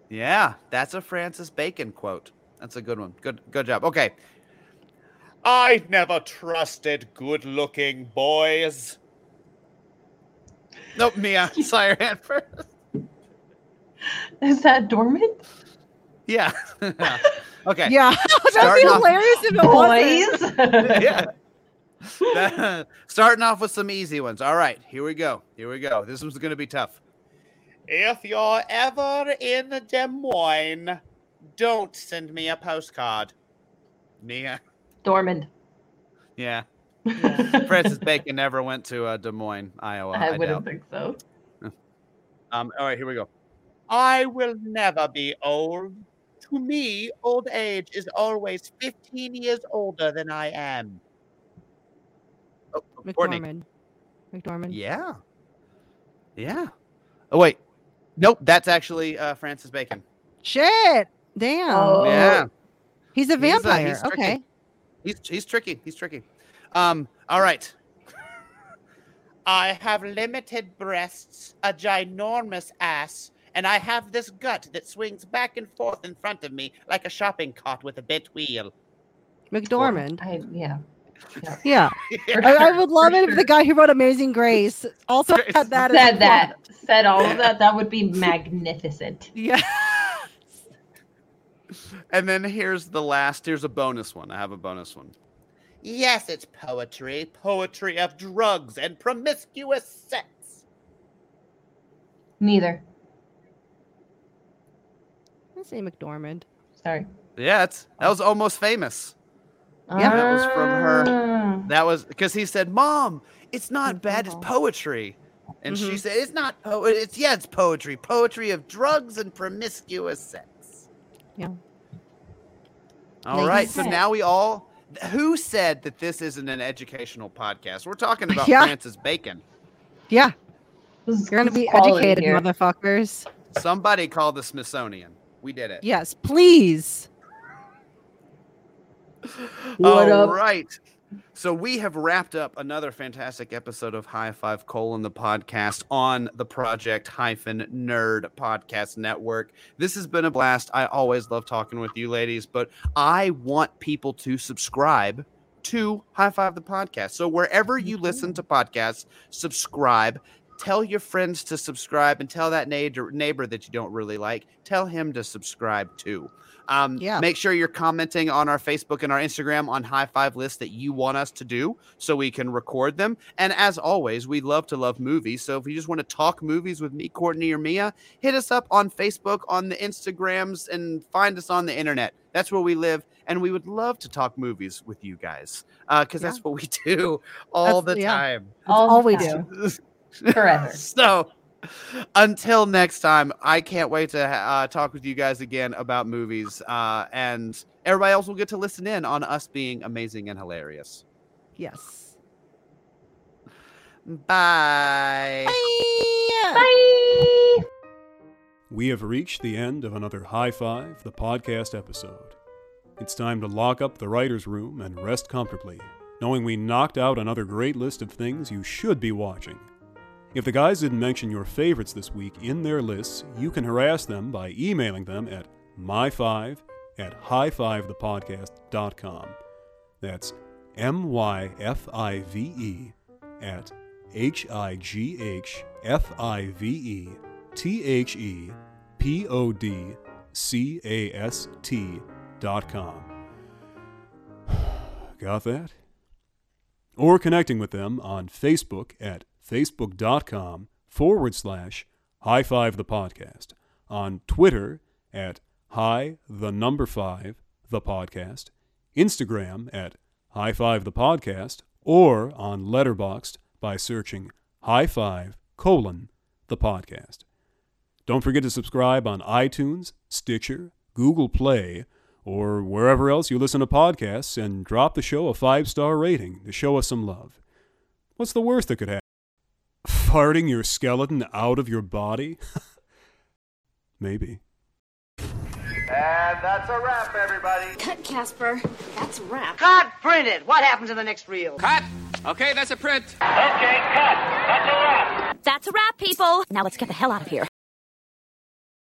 Yeah, that's a Francis Bacon quote. That's a good one. Good good job. Okay. I never trusted good-looking boys. Nope, Mia. Saw your hand first. Is that Dormand? Yeah. okay. Yeah, that'd be Starting off- hilarious if it wasn't. Boys. yeah. That- starting off with some easy ones. All right, here we go. Here we go. This one's going to be tough. If you're ever in Des Moines, don't send me a postcard. Mia. Dormand. Yeah. Francis Bacon never went to uh, Des Moines, Iowa. I I, wouldn't doubt. think so. Um, all right, here we go. I will never be old. To me, old age is always 15 years older than I am. Oh, Courtney. McDormand. McDormand. Yeah. Yeah. Oh, wait. Nope, that's actually uh, Francis Bacon. Shit. Damn. Oh. Yeah. He's a He's, uh, vampire. he's okay. He's, he's tricky. He's tricky. Um, all right. I have limited breasts, a ginormous ass, and I have this gut that swings back and forth in front of me like a shopping cart with a bent wheel. McDormand. I, yeah. Yeah. I, I would love it if the guy who wrote Amazing Grace also Grace. had that. Said that. Said all of that. That would be magnificent. Yeah. And then here's the last. Here's a bonus one. I have a bonus one. Yes, it's poetry. Poetry of drugs and promiscuous sex. Neither. Let's say McDormand. Sorry. Yeah, it's, that was almost famous. Yeah, that was from her. Ah. That was because he said, "Mom, it's not bad. It's poetry." And she Mhm. said, "It's not po. It's yeah, it's poetry. Poetry of drugs and promiscuous sex." Yeah. All Like right. So now we all. Who said that this isn't an educational podcast? We're talking about Yeah. Francis Bacon. Yeah. You're gonna be educated, here. motherfuckers. Somebody called the Smithsonian. We did it. Yes, please. What All up? right. So we have wrapped up another fantastic episode of High Five Colon the podcast on the Project Hyphen Nerd Podcast Network. This has been a blast. I always love talking with you ladies, but I want people to subscribe to High Five the podcast. So wherever you mm-hmm. listen to podcasts, subscribe. Tell your friends to subscribe and tell that neighbor neighbor that you don't really like, tell him to subscribe too. Um, Yeah. Make sure you're commenting on our Facebook and our Instagram on high five lists that you want us to do so we can record them. And as always, we love to love movies. So if you just want to talk movies with me, Courtney, or Mia, hit us up on Facebook, on the Instagrams, and find us on the internet. That's where we live. And we would love to talk movies with you guys because that's what we do all That's- the yeah. time. All all we time. do. Forever. so until next time, I can't wait to uh, talk with you guys again about movies. Uh, and everybody else will get to listen in on us being amazing and hilarious. Yes. Bye. Bye. We have reached the end of another High Five, the podcast episode. It's time to lock up the writer's room and rest comfortably, knowing we knocked out another great list of things you should be watching. If the guys didn't mention your favorites this week in their lists, you can harass them by emailing them at my5 at highfivethepodcast.com. That's M Y F I V E at H I G H F I V E T H E P O D C A S T dot com. Got that? Or connecting with them on Facebook at facebook.com forward slash high five the podcast, on Twitter at high the number five the podcast, Instagram at high five the podcast, or on Letterboxd by searching high five colon the podcast. Don't forget to subscribe on iTunes, Stitcher, Google Play, or wherever else you listen to podcasts and drop the show a five star rating to show us some love. What's the worst that could happen? Farting your skeleton out of your body? Maybe. And that's a wrap, everybody. Cut, Casper. That's a wrap. Cut, print it. What happens in the next reel? Cut! Okay, that's a print. Okay, cut. That's a wrap. That's a wrap, people. Now let's get the hell out of here.